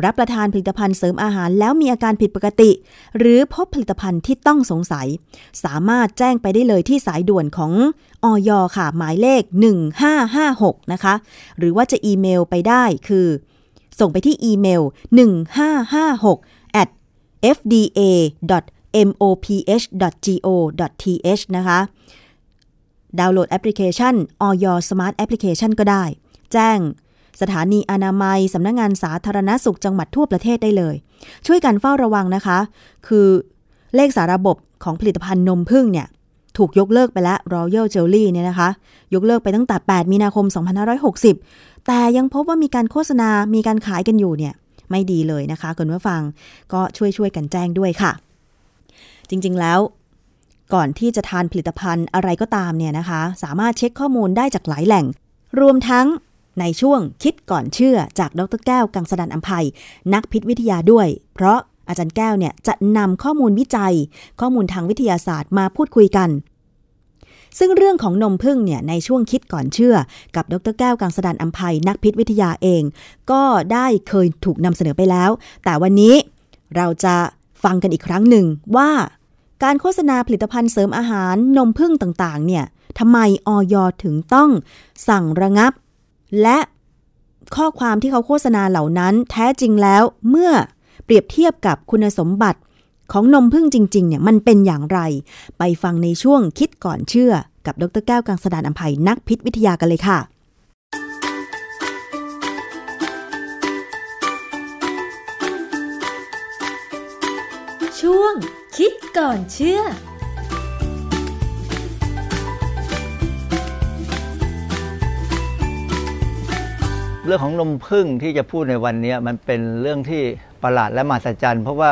รับประทานผลิตภัณฑ์เสริมอาหารแล้วมีอาการผิดปกติ หรือพบผลิตภัณฑ์ที่ต้องสงสัย สามารถแจ้งไปได้เลยที่สายด่วนของออยค่ะ หมายเลข 1556 นะคะ หรือว่าจะอีเมลไปได้คือ ส่งไปที่อีเมล 1556 at fda.moph.go.th นะคะ ดาวน์โหลดแอปพลิเคชันออย Smart Application ก็ได้ แจ้ง สถานีอนามัยสำนักงงานสาธารณสุขจังหวัดทั่วประเทศได้เลย ช่วยกันเฝ้าระวังนะคะ คือเลขสาระบบของผลิตภัณฑ์นมพึ่งเนี่ย ถูกยกเลิกไปแล้ว Royal Jelly เนี่ยนะคะ ยกเลิกไปตั้งแต่ 8 มีนาคม 2560 แต่ยังพบว่ามีการโฆษณา มีการขายกันอยู่เนี่ย ไม่ดีเลยนะคะคุณผู้ฟัง ก็ช่วยช่วยกันแจ้งด้วยค่ะ จริงๆแล้ว ก่อนที่จะทานผลิตภัณฑ์อะไรก็ตามเนี่ยนะคะ สามารถเช็คข้อมูลได้จากหลายแหล่ง รวมทั้งในช่วงคิดก่อนเชื่อจากดรแก้วกังสดานอัมภัย นักพิษวิทยาด้วย เพราะอาจารย์แก้วเนี่ยจะนำข้อมูลวิจัย ข้อมูลทางวิทยาศาสตร์มาพูดคุยกัน ซึ่งเรื่องของนมพึ่งเนี่ยในช่วงคิดก่อนเชื่อ กับดรแก้วกังสดานอัมภัย นักพิษวิทยาเอง ก็ได้เคยถูกนำเสนอไปแล้ว แต่วันนี้เราจะฟังกันอีกครั้งหนึ่งว่า การโฆษณาผลิตภัณฑ์เสริมอาหารนมพึ่งต่างๆ เนี่ยทำไมออยถึงต้องสั่งระงับ และข้อความที่เขาโฆษณาเหล่านั้นแท้จริงแล้วเมื่อเปรียบเทียบกับคุณสมบัติของนมพึ่งจริง ๆ เนี่ยมันเป็นอย่างไร ไปฟังในช่วงคิดก่อนเชื่อ กับดรแก้วกังสดานอภัยนักพิษวิทยากันเลยค่ะ ช่วง คิดก่อนเชื่อ เรื่องของนมพึ่งที่จะพูดในวันนี้มันเป็นเรื่องที่ประหลาดและมหัศจรรย์ เพราะว่า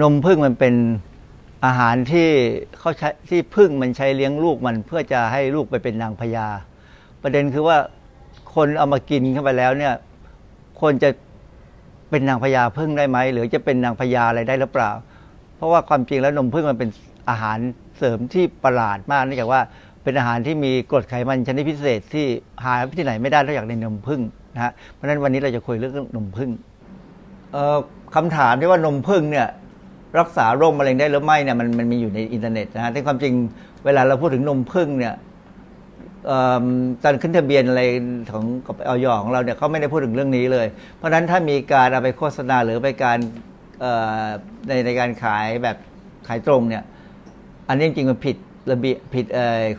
นมพึ่งมันเป็นอาหารที่เขาใช้ที่พึ่งมันใช้เลี้ยงลูกมันเพื่อจะให้ลูกไปเป็นนางพญาประเด็นคือว่าคนเอามากินเข้าไปแล้วเนี่ยคนจะเป็นนางพญาพึ่งได้ไหมหรือจะเป็นนางพญาอะไรได้หรือเปล่า เพราะว่าความจริงแล้วนมพึ่งมันเป็นอาหารเสริมที่ประหลาดมากเนื่องจากว่าเป็นอาหารที่มีกรดไขมันชนิดพิเศษที่หาที่ไหนไม่ได้นอกจากในนมพึ่งนะฮะเพราะฉะนั้นวันนี้เราจะคุยเรื่องนมพึ่งเอ่อคำถามที่ว่านมพึ่งเนี่ยรักษาโรคมะเร็งได้หรือไม่เนี่ยมันมันมีอยู่ในอินเทอร์เน็ตนะฮะแต่ความจริงเวลาเราพูดถึงนมพึ่งเนี่ยตอนขึ้นทะเบียนอะไรของกับออยของเราเนี่ยเขาไม่ได้พูดถึงเรื่องนี้เลย เพราะฉะนั้นถ้ามีการเอาไปโฆษณาหรือไปการ ในในการขายแบบขายตรงเนี่ยอันนี้จริงมันผิดระเบียบผิด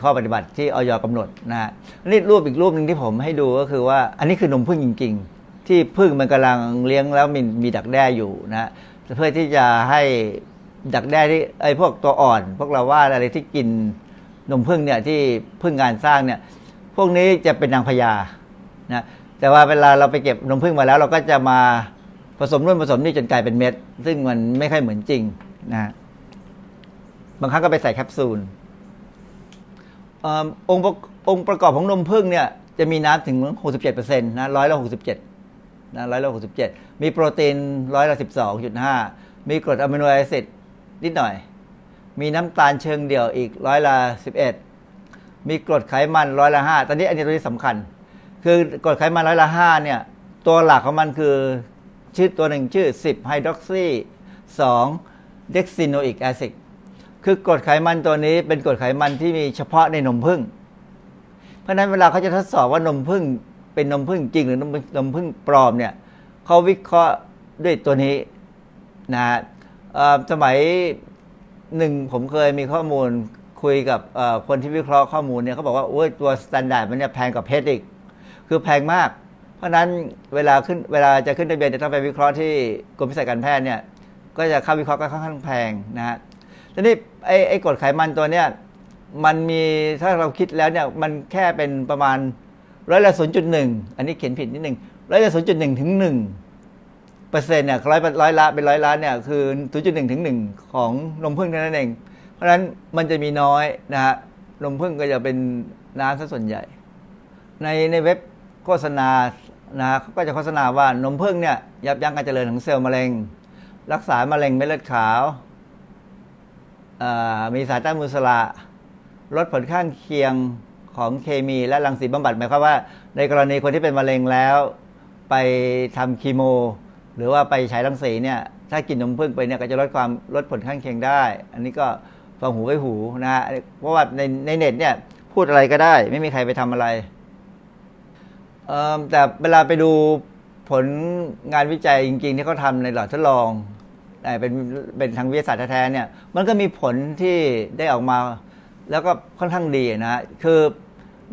ข้อปฏิบัติที่ออยกำหนดนะฮะนี่รูปอีกรูปหนึ่งที่ผมให้ดูก็คือว่า อันนี้คือนมพึ่งจริง ๆ ที่พึ่งมันกำลังเลี้ยงแล้วมีมีดักแด้อยู่นะฮะเพื่อที่จะให้ดักแด้ที่ไอ้พวกตัวอ่อน พวกเราว่าอะไรที่กินนมพึ่งเนี่ยที่พึ่งงานสร้างเนี่ย พวกนี้จะเป็นนางพญานะแต่ว่าเวลาเราไปเก็บนมพึ่งมาแล้ว เราก็จะมา ผสมนู่นผสมนี่จนกลายเป็นเม็ด ซึ่งมันไม่ค่อยเหมือนจริงนะบางครั้งก็ไปใส่แคปซูลอองค์ประองค์ประกอบของนมผึ้งเนี่ยจะมีน้ำถึง 67%นะร้อยละ67นะร้อยละ67 มีโปรตีนร้อยละ12.5 มีกรดอะมิโนแอซิดนิดหน่อย มีน้ำตาลเชิงเดี่ยวอีกร้อยละ11 มีกรดไขมันร้อยละ5ตอนนี้อันนี้ตัวนี้สำคัญ คือกรดไขมันร้อยละ5เนี่ย ตัวหลักของมันคือ ชื่อตัวหนึ่งชื่อ 10ไฮดรอกซี2 decenoic acid คือกรดไขมันตัวนี้เป็นกรดไขมันที่มีเฉพาะในนมผึ้งเพราะนั้นเวลาเขาจะทดสอบว่านมผึ้งเป็นนมผึ้งจริงหรือนมนมผึ้งปลอมเนี่ยเขาวิเคราะห์ด้วยตัวนี้นะฮะสมัยหนึ่งผมเคยมีข้อมูลคุยกับคนที่วิเคราะห์ข้อมูลเนี่ยเขาบอกว่าโอ้ยตัว standard มันเนี่ยแพงกว่าเพชรอีก คือแพงมาก เพราะนั้นเวลาขึ้นเวลาจะขึ้นทะเบียนจะต้องไปวิเคราะห์ที่กรมวิชาการแพทย์เนี่ยก็จะค่าวิเคราะห์ก็ค่อนข้างแพงนะฮะทีนี้ไอ้ไอ้กรดไขมันตัวเนี้ยมันมีถ้าเราคิดแล้วเนี่ยมันแค่เป็นประมาณร้อยละศูนย์จุดหนึ่งอันนี้เขียนผิดนิดหนึ่งร้อยละศูนย์จุดหนึ่งถึงหนึ่งเปอร์เซ็นต์เนี่ยร้อยร้อยละเป็นร้อยล้านเนี่ยคือศูนย์จุดหนึ่งถึงหนึ่งของนมผึ้งเท่านั้นเอง เพราะฉะนั้นมันจะมีน้อยนะฮะนมผึ้งก็จะเป็นน้ำซะส่วนใหญ่ ในในเว็บโฆษณา นะเขาก็จะโฆษณาว่านมผึ้งเนี่ยยับยั้งการเจริญของเซลล์มะเร็ง รักษามะเร็งเม็ดเลือดขาวมีสารต้านอนุมูลอิสระลดผลข้างเคียงของเคมีและรังสีบำบัดหมายความว่า ในกรณีคนที่เป็นมะเร็งแล้ว ไปทำคีโม หรือว่าไปฉายรังสีเนี่ยถ้ากินนมผึ้งไปเนี่ยก็จะลดความลดผลข้างเคียงได้ อันนี้ก็ฟังหูไว้หูนะฮะเพราะว่าในในเน็ตเนี่ยพูดอะไรก็ได้ ไม่มีใครไปทำอะไร แต่เวลาไปดูผลงานวิจัยจริง ๆ ที่เขาทำในหลอดทดลองเอ่เป็นเป็นทางวิทยาศาสตร์แท้ๆเนี่ย มันก็มีผลที่ได้ออกมา แล้วก็ค่อนข้างดีนะคือ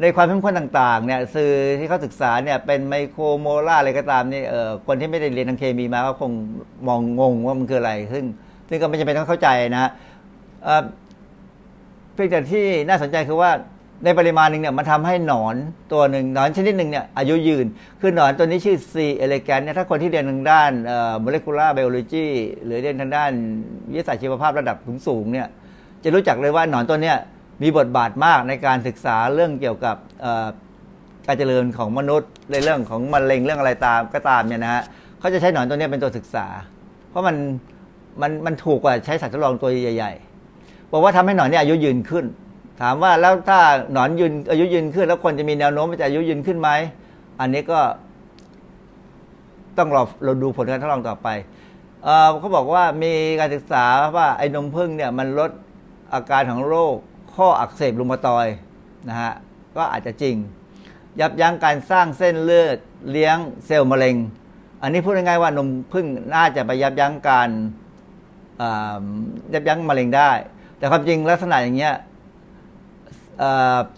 ในความเข้มข้นต่างๆเนี่ยสื่อที่เขาศึกษาเนี่ยเป็นไมโครโมลาอะไรก็ตามนี่เออคนที่ไม่ได้เรียนทางเคมีมาก็คงมองงงว่ามันคืออะไร ซึ่งซึ่งก็ไม่จำเป็นต้องเข้าใจนะเพียงแต่ที่น่าสนใจคือว่า ในปริมาณหนึ่งเนี่ยมันทำให้หนอนตัวหนึ่งหนอนชนิดหนึ่งเนี่ยอายุยืน คือหนอนตัวนี้ชื่อ C elegans เนี่ยถ้าคนที่เรียนทางด้านเอ่อ molecular biology หรือเรียนทางด้านวิทยาศาสตร์ชีวภาพระดับสูงๆเนี่ยจะรู้จักเลยว่าหนอนตัวเนี้ยมีบทบาทมากในการศึกษาเรื่องเกี่ยวกับการเจริญของมนุษย์ในเรื่องของมะเร็งเรื่องอะไรตามก็ตามเนี่ยนะฮะเขาจะใช้หนอนตัวนี้เป็นตัวศึกษา เพราะมันมันมันถูกกว่าใช้สัตว์ทดลองตัวใหญ่ๆบอกว่าทำให้หนอนเนี่ยอายุยืนขึ้น ถามว่าแล้วถ้าหนอนยืนอายุยืนขึ้น แล้วคนจะมีแนวโน้มจะอายุยืนขึ้นไหม อันนี้ก็ ต้องรอเราดูผลการทดลองต่อไปเอเขาบอกว่ามีการศึกษาว่าไอ้นมผึ้งเนี่ยมันลดอาการของโรคข้ออักเสบรูมาตอยนะฮะก็อาจจะจริง ยับยั้งการสร้างเส้นเลือดเลี้ยงเซลล์มะเร็ง อันนี้พูดง่ายๆว่านมผึ้งน่าจะไปยับยั้งการยับยั้งมะเร็งได้ แต่ความจริงลักษณะอย่างเงี้ย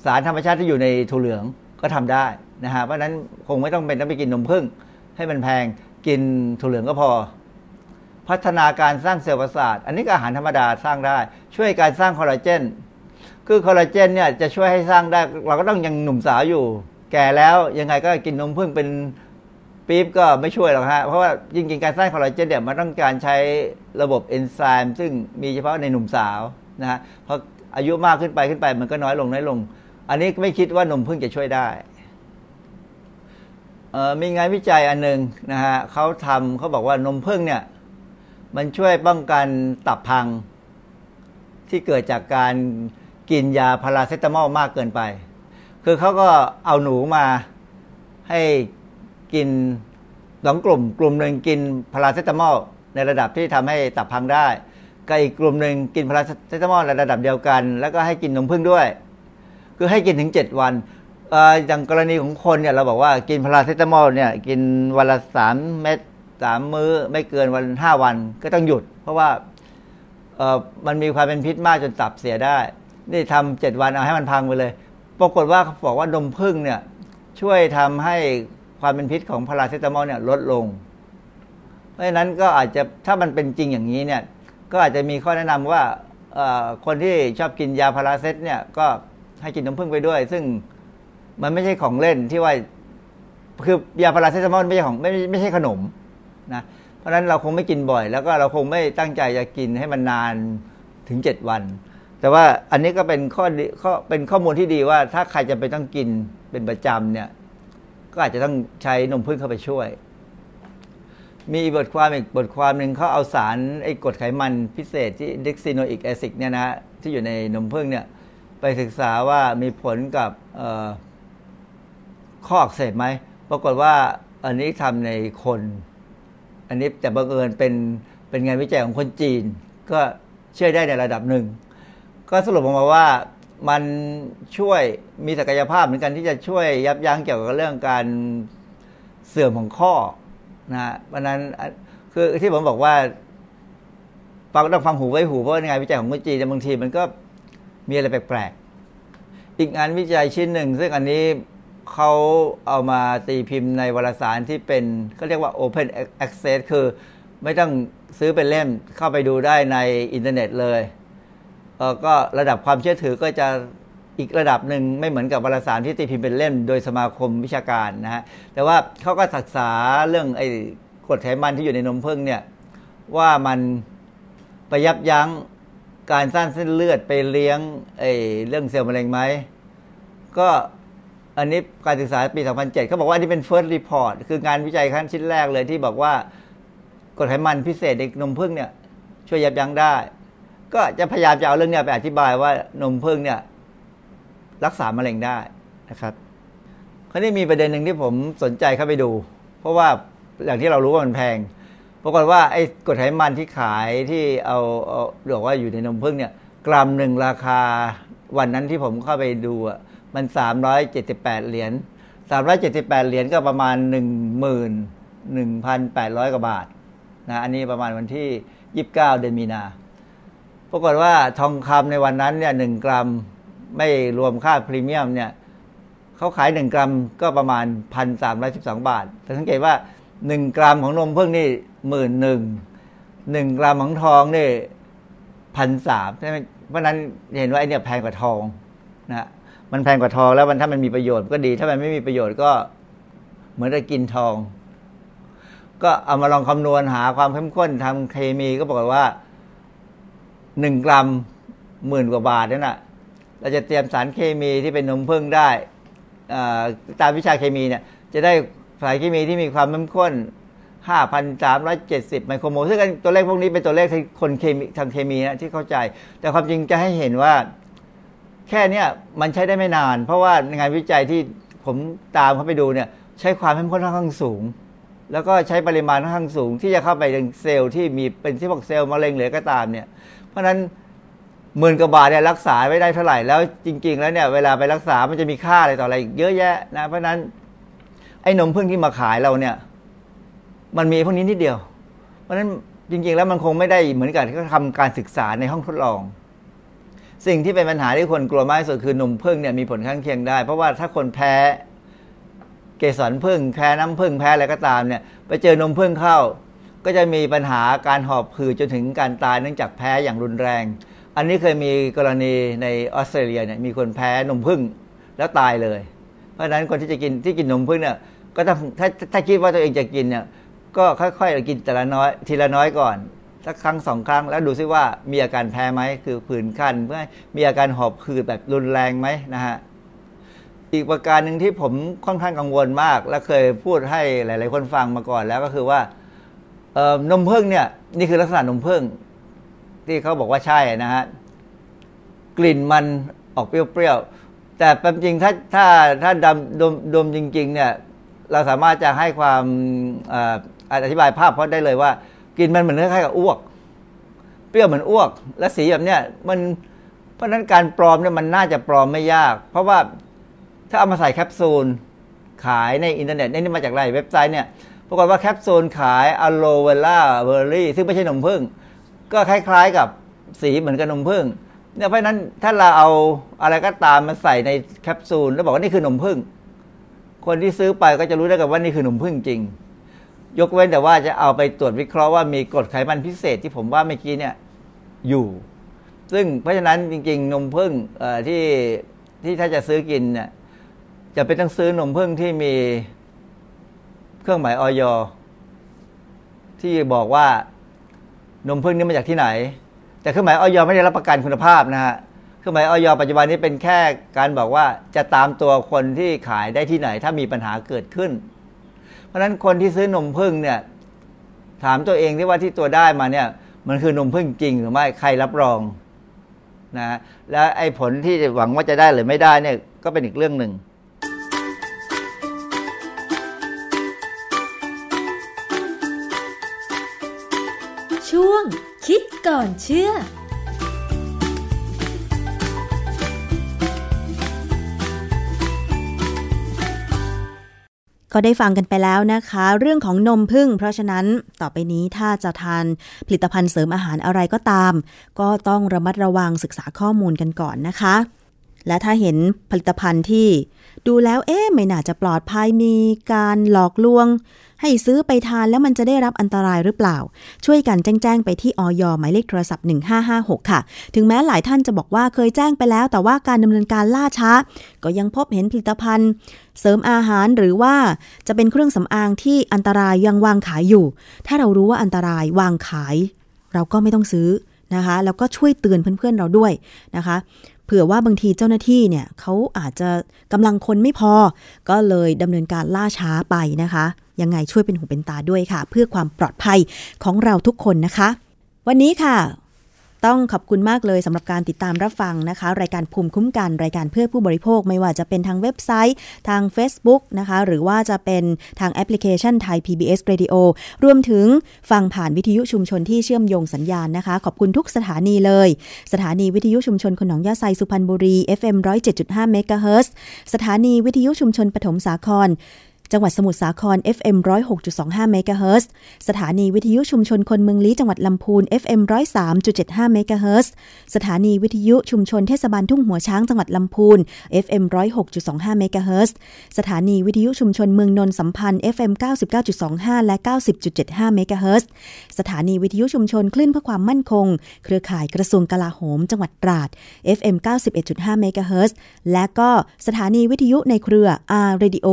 สารธรรมชาติที่อยู่ในถั่วเหลืองก็ทำได้นะฮะเพราะนั้นคงไม่ต้องเป็นต้องไปกินนมผึ้งให้มันแพงกินถั่วเหลืองก็พอ พัฒนาการสร้างเซลล์ประสาท อันนี้ก็อาหารธรรมดาสร้างได้ ช่วยการสร้างคอลลาเจนคือคอลลาเจนเนี่ยจะช่วยให้สร้างได้ เราก็ต้องยังหนุ่มสาวอยู่ แก่แล้วยังไงก็กินนมผึ้งเป็นปี๊บก็ไม่ช่วยหรอกฮะเพราะว่ายิ่งกินการสร้างคอลลาเจนเนี่ยมันต้องการใช้ระบบเอนไซม์ซึ่งมีเฉพาะในหนุ่มสาวนะฮะเพราะ อายุมากขึ้นไปขึ้นไป มันก็น้อยลงน้อยลง อันนี้ไม่คิดว่านมผึ้งจะช่วยได้เออมีงานวิจัยอันหนึ่งนะฮะเขาทำเขาบอกว่านมผึ้งเนี่ย มันช่วยป้องกันตับพัง ที่เกิดจากการกินยาพาราเซตามอลมากเกินไป คือเขาก็เอาหนูมาให้กินสองกลุ่ม กลุ่มหนึ่งกินพาราเซตามอลในระดับที่ทำให้ตับพังได้ กับอีกกลุ่มหนึ่งกินพาราเซตามอลในระดับเดียวกัน แล้วก็ให้กินนมผึ้งด้วย คือให้กินถึง 7 วันอย่างกรณีของคนเนี่ยเราบอกว่ากินพาราเซตามอลเนี่ยกินวันละสามเม็ดสามมื้อไม่เกินวันห้าวันก็ต้องหยุด เพราะว่ามันมีความเป็นพิษมากจนตับเสียได้ นี่ทำเจ็ดวันเอาให้มันพังไปเลย ปรากฏว่าเขาบอกว่านมผึ้งเนี่ยช่วยทำให้ความเป็นพิษของพาราเซตามอลเนี่ยลดลง เพราะฉะนั้นก็อาจจะถ้ามันเป็นจริงอย่างนี้เนี่ย ก็อาจจะมีข้อแนะนำว่าคนที่ชอบกินยาพาราเซตเนี่ยก็ให้กินน้ำผึ้งไปด้วย ซึ่งมันไม่ใช่ของเล่นที่ว่าคือยาพาราเซตามอลไม่ใช่ของไม่ไม่ไม่ใช่ขนมนะเพราะฉะนั้นเราคงไม่กินบ่อย แล้วก็เราคงไม่ตั้งใจจะกินให้มันนานถึง7วัน แต่ว่าอันนี้ก็เป็นข้อดีข้อเป็นข้อมูลที่ดีว่าถ้าใครจะไปต้องกินเป็นประจำเนี่ย ก็อาจจะต้องใช้นมผึ้งเข้าไปช่วย มีบทความอีกบทความหนึ่งเขาเอาสารไอ้กรดไขมันพิเศษที่ decenoic acid เนี่ยนะที่อยู่ในนมผึ้งเนี่ย ไปศึกษาว่ามีผลกับข้ออักเสบไหมปรากฏว่าอันนี้ทำในคน อันนี้แต่บังเอิญเป็นเป็นงานวิจัยของคนจีน ก็เชื่อได้ในระดับหนึ่ง ก็สรุปออกมาว่ามันช่วยมีศักยภาพเหมือนกันที่จะช่วยยับยั้งเกี่ยวกับเรื่องการเสื่อมของข้อ นะฮะเพราะนั้นคือที่ผมบอกว่าฟังต้องฟังหูไว้หูเพราะงานวิจัยของคนจีนบางทีมันก็มีอะไรแปลกๆ อีกงานวิจัยชิ้นหนึ่ง ซึ่งอันนี้เขาเอามาตีพิมพ์ในวารสารที่เป็นเขาเรียกว่า Open Access คือไม่ต้องซื้อเป็นเล่มเข้าไปดูได้ในอินเทอร์เน็ตเลยเออก็ระดับความเชื่อถือก็จะ อีกระดับหนึ่งไม่เหมือนกับวารสารที่ตีพิมพ์เป็นเล่ม โดยสมาคมวิชาการนะฮะแต่ว่าเขาก็ศึกษาเรื่องไอ้กรดไขมันที่อยู่ในนมผึ้งเนี่ยว่ามันไปยับยั้งการสร้างเส้นเลือดไปเลี้ยงไอ้เรื่องเซลล์มะเร็งไหมก็อันนี้การศึกษาปี 2007เขาบอกว่าอันนี้เป็น first report คืองานวิจัยขั้นชิ้นแรกเลยที่บอกว่ากรดไขมันพิเศษในนมผึ้งเนี่ยช่วยยับยั้งได้ ก็จะพยายามจะเอาเรื่องเนี้ยไปอธิบายว่านมผึ้งเนี่ย รักษามะเร็งได้นะครับคราวนี้มีประเด็นหนึ่งที่ผมสนใจเข้าไปดู เพราะว่าอย่างที่เรารู้ว่ามันแพงปรากฏว่าไอ้กรดไขมันที่ขายที่เอาเอาบอกว่าอยู่ในนมผึ้งเนี่ยกรัมหนึ่งราคาวันนั้นที่ผมเข้าไปดูอะมัน 378 เหรียญ378 เหรียญก็ประมาณ 11,800 กว่าบาทนะอันนี้ประมาณวันที่ 29 เดือนมีนาปรากฏว่าทองคำในวันนั้นเนี่ยหกรัม ไม่รวมค่าพรีเมียมเนี่ยเขาขาย 1 กรัมก็ประมาณ 1,312 บาท แต่สังเกตว่า 1 กรัมของนมผึ้งนี่หมื่นหนึ่งหนึ่งกรัมของทองนี่พันสามเพราะนั้นเห็นว่าไอเนี่ยแพงกว่าทองนะมันแพงกว่าทองแล้วมันถ้ามันมีประโยชน์ก็ดี ถ้ามันไม่มีประโยชน์ก็เหมือนจะกินทอง ก็เอามาลองคำนวณหาความเข้มข้นทางเคมีก็บอกว่าหนึ่งกรัมหมื่นกว่าบาทนั่นแหะ เราจะเตรียมสารเคมีที่เป็นนมผึ้งได้ตามวิชาเคมีเนี่ยจะได้สารเคมีที่มีความเข้มข้น 5,370 ไมโครโมลซึ่งตัวเลขพวกนี้เป็นตัวเลขที่คนเคมีทางเคมีนะที่เข้าใจ แต่ความจริงจะให้เห็นว่าแค่เนี้ยมันใช้ได้ไม่นาน เพราะว่าในงานวิจัยที่ผมตามเข้าไปดูเนี่ยใช้ความเข้มข้นค่อนข้างสูง แล้วก็ใช้ปริมาณค่อนข้างสูง ที่จะเข้าไปในเซลล์ที่มีเป็นที่บอกเซลล์มะเร็งหรือก็ตามเนี่ยเพราะฉะนั้น หมื่นกว่าบาทเนี่ยรักษาไม่ได้เท่าไหร่แล้วจริง ๆ แล้วเนี่ยเวลาไปรักษามันจะมีค่าอะไรต่ออะไรเยอะแยะนะเพราะนั้น ไอ้นมพึ่งที่มาขายเราเนี่ย มันมีพวกนี้นิดเดียว เพราะฉะนั้นจริง ๆ แล้วมันคงไม่ได้เหมือนกับที่เขาทำการศึกษาในห้องทดลอง สิ่งที่เป็นปัญหาที่คนกลัวมากที่สุดคือนมผึ้งเนี่ยมีผลข้างเคียงได้ เพราะว่าถ้าคนแพ้เกสรผึ้งแพ้น้ำผึ้งแพ้อะไรก็ตามเนี่ย ไปเจอนมผึ้งเข้า ก็จะมีปัญหาการหอบหืดจนถึงการตายเนื่องจากแพ้อย่างรุนแรง อันนี้เคยมีกรณีในออสเตรเลียเนี่ยมีคนแพ้นมผึ้งแล้วตายเลย เพราะฉะนั้นคนที่จะกินที่กินนมผึ้งเนี่ยก็ต้องถ้าถ้าคิดว่าตัวเองจะกินเนี่ยก็ค่อยๆกินแต่ละน้อยทีละน้อยก่อนสักครั้งสองครั้งแล้วดูซิว่ามีอาการแพ้ไหมคือผื่นคันเพื่อมีอาการหอบหืดแบบรุนแรงไหมนะฮะอีกประการหนึ่งที่ผมค่อนข้างกังวลมาก และเคยพูดให้หลาย ๆ คนฟังมาก่อนแล้วก็คือว่านมผึ้งเนี่ยนี่คือลักษณะนมผึ้ง ที่เขาบอกว่าใช่นะฮะกลิ่นมันออกเปรี้ยวๆแต่เป็นจริงถ้าถ้าถ้าดมดมดมจริง ๆ เนี่ย เราสามารถจะให้ความอธิบายภาพเพราะได้เลยว่า กินมันเหมือนคล้ายๆกับอ้วก เปรี้ยวเหมือนอ้วก และสีแบบเนี้ยมันเพราะนั้นการปลอมเนี่ยมันน่าจะปลอมไม่ยาก เพราะว่าถ้าเอามาใส่แคปซูลขายในอินเทอร์เน็ตนี่มาจากไรเว็บไซต์เนี่ยปรากฏว่าแคปซูลขาย aloe vera berry ซึ่งไม่ใช่นมผึ้ง ก็คล้าย ๆกับสีเหมือนกับนมผึ้งเนี่ยเพราะนั้นถ้าเราเอาอะไรก็ตามมาใส่ในแคปซูลแล้วบอกว่านี่คือนมผึ้งคนที่ซื้อไปก็จะรู้ได้ไงครับว่านี่คือนมผึ้งจริง ยกเว้นแต่ว่าจะเอาไปตรวจวิเคราะห์ว่ามีกรดไขมันพิเศษที่ผมว่าเมื่อกี้เนี่ยอยู่ ซึ่งเพราะฉะนั้นจริง ๆ นมผึ้งที่ที่ถ้าจะซื้อกินเนี่ยจะเป็นต้องซื้อนมผึ้งที่มีเครื่องหมายออยที่บอกว่า นมผึ้งนี้มาจากที่ไหน แต่เครื่องหมายออยไม่ได้รับประกันคุณภาพนะฮะเครื่องหมายออยปัจจุบันนี้เป็นแค่การบอกว่าจะตามตัวคนที่ขายได้ที่ไหน ถ้ามีปัญหาเกิดขึ้น เพราะฉะนั้นคนที่ซื้อนมผึ้งเนี่ยถามตัวเองที่ว่าที่ตัวได้มาเนี่ยมันคือนมผึ้งจริงหรือไม่ใครรับรองนะแล้วไอ้ผลที่หวังว่าจะได้หรือไม่ได้เนี่ยก็เป็นอีกเรื่องหนึ่ง ก่อนเชื่อก็ได้ฟังกันไปแล้วนะคะ เรื่องของนมพึ่ง เพราะฉะนั้นต่อไปนี้ถ้าจะทานผลิตภัณฑ์เสริมอาหารอะไรก็ตาม ก็ต้องระมัดระวังศึกษาข้อมูลกันก่อนนะคะ และถ้าเห็นผลิตภัณฑ์ที่ดูแล้วเอ๊ะไม่น่าจะปลอดภัยมีการหลอกลวง ให้ซื้อไปทานแล้วมันจะได้รับอันตรายหรือเปล่า ช่วยกันแจ้งไปที่ออยหมายเลขโทรศัพท์ 1556 ค่ะ ถึงแม้หลายท่านจะบอกว่าเคยแจ้งไปแล้ว แต่ว่าการดำเนินการล่าช้า ก็ยังพบเห็นผลิตภัณฑ์ เสริมอาหารหรือว่าจะเป็นเครื่องสำอางที่อันตรายยังวางขายอยู่ ถ้าเรารู้ว่าอันตรายวางขาย เราก็ไม่ต้องซื้อนะคะแล้วก็ช่วยเตือนเพื่อนๆเราด้วยนะคะ ผื่อว่าบางทีเจ้าหน้าที่เนี่ยเขาอาจจะกำลังคนไม่พอ ก็เลยดำเนินการล่าช้าไปนะคะ ยังไงช่วยเป็นหูเป็นตาด้วยค่ะ เพื่อความปลอดภัยของเราทุกคนนะคะ วันนี้ค่ะ ต้องขอบคุณมากเลยสำหรับการติดตามรับฟังนะคะ รายการภูมิคุ้มกันรายการเพื่อผู้บริโภค ไม่ว่าจะเป็นทางเว็บไซต์ ทาง Facebook นะคะ หรือว่าจะเป็นทางแอปพลิเคชันไทย PBS Radio รวมถึงฟังผ่านวิทยุชุมชนที่เชื่อมโยงสัญญาณนะคะ ขอบคุณทุกสถานีเลย สถานีวิทยุชุมชนคนหนองยาไซสุพรรณบุรี FM 107.5เมกะเฮิรตซ์สถานีวิทยุชุมชนปฐมสาคร จังหวัดสมุทรสาคร FM 106.25เมกะเฮิรตซ์สถานีวิทยุชุมชนคนเมืองลี้จังหวัดลำพูน FM 103.75เมกะเฮิรตซ์สถานีวิทยุชุมชนเทศบาลทุ่งหัวช้างจังหวัดลำพูน FM 106.25เมกะเฮิรตซ์สถานีวิทยุชุมชนเมืองนนสัมพันธ์ FM 99.25 และ 90.75เมกะเฮิรตซ์สถานีวิทยุชุมชนคลื่นเพื่อความมั่นคง เครือข่ายกระทรวงกลาโหม จังหวัดตราด FM 91.5เมกะเฮิรตซ์และก็สถานีวิทยุในเครือ R Radio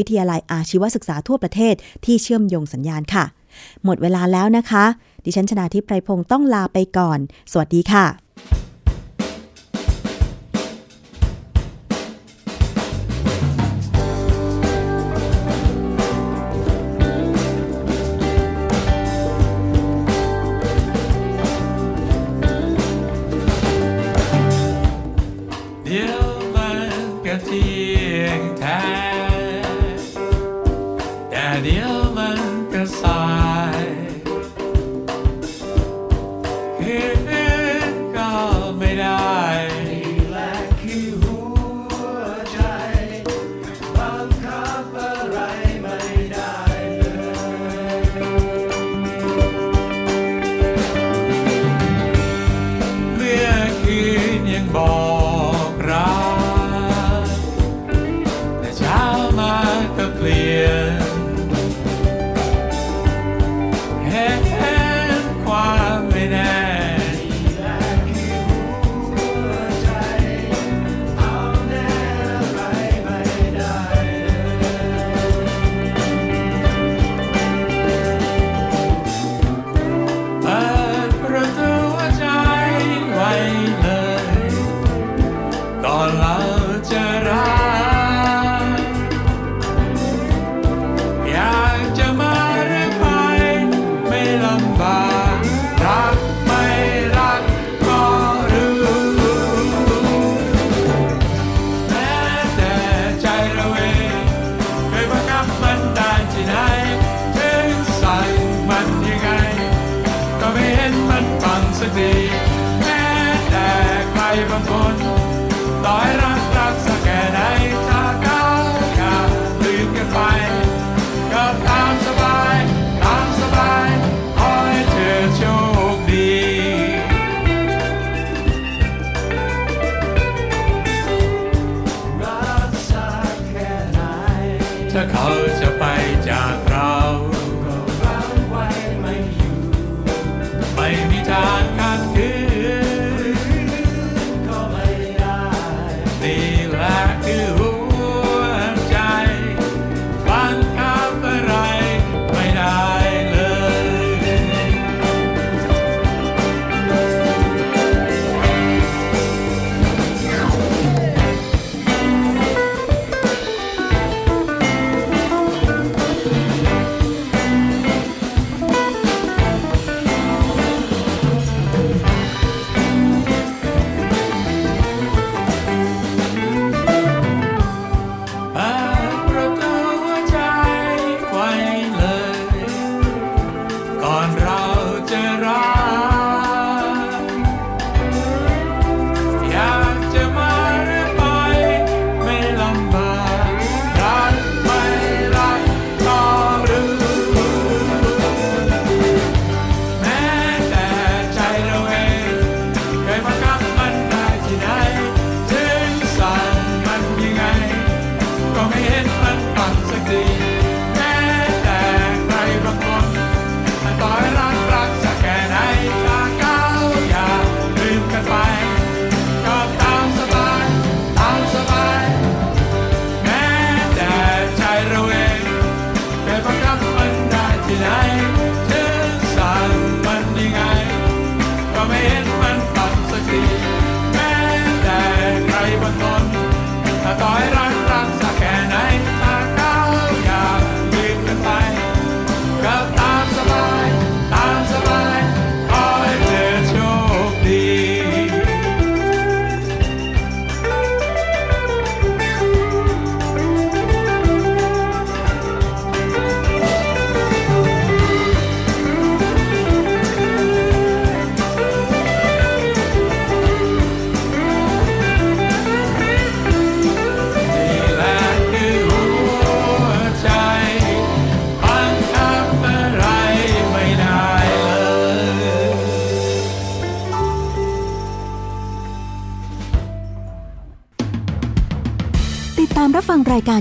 วิทยาลัยอาชีวศึกษาทั่วประเทศที่เชื่อมโยงสัญญาณค่ะ หมดเวลาแล้วนะคะ ดิฉันชนาทิพไพรพงศ์ต้องลาไปก่อน สวัสดีค่ะ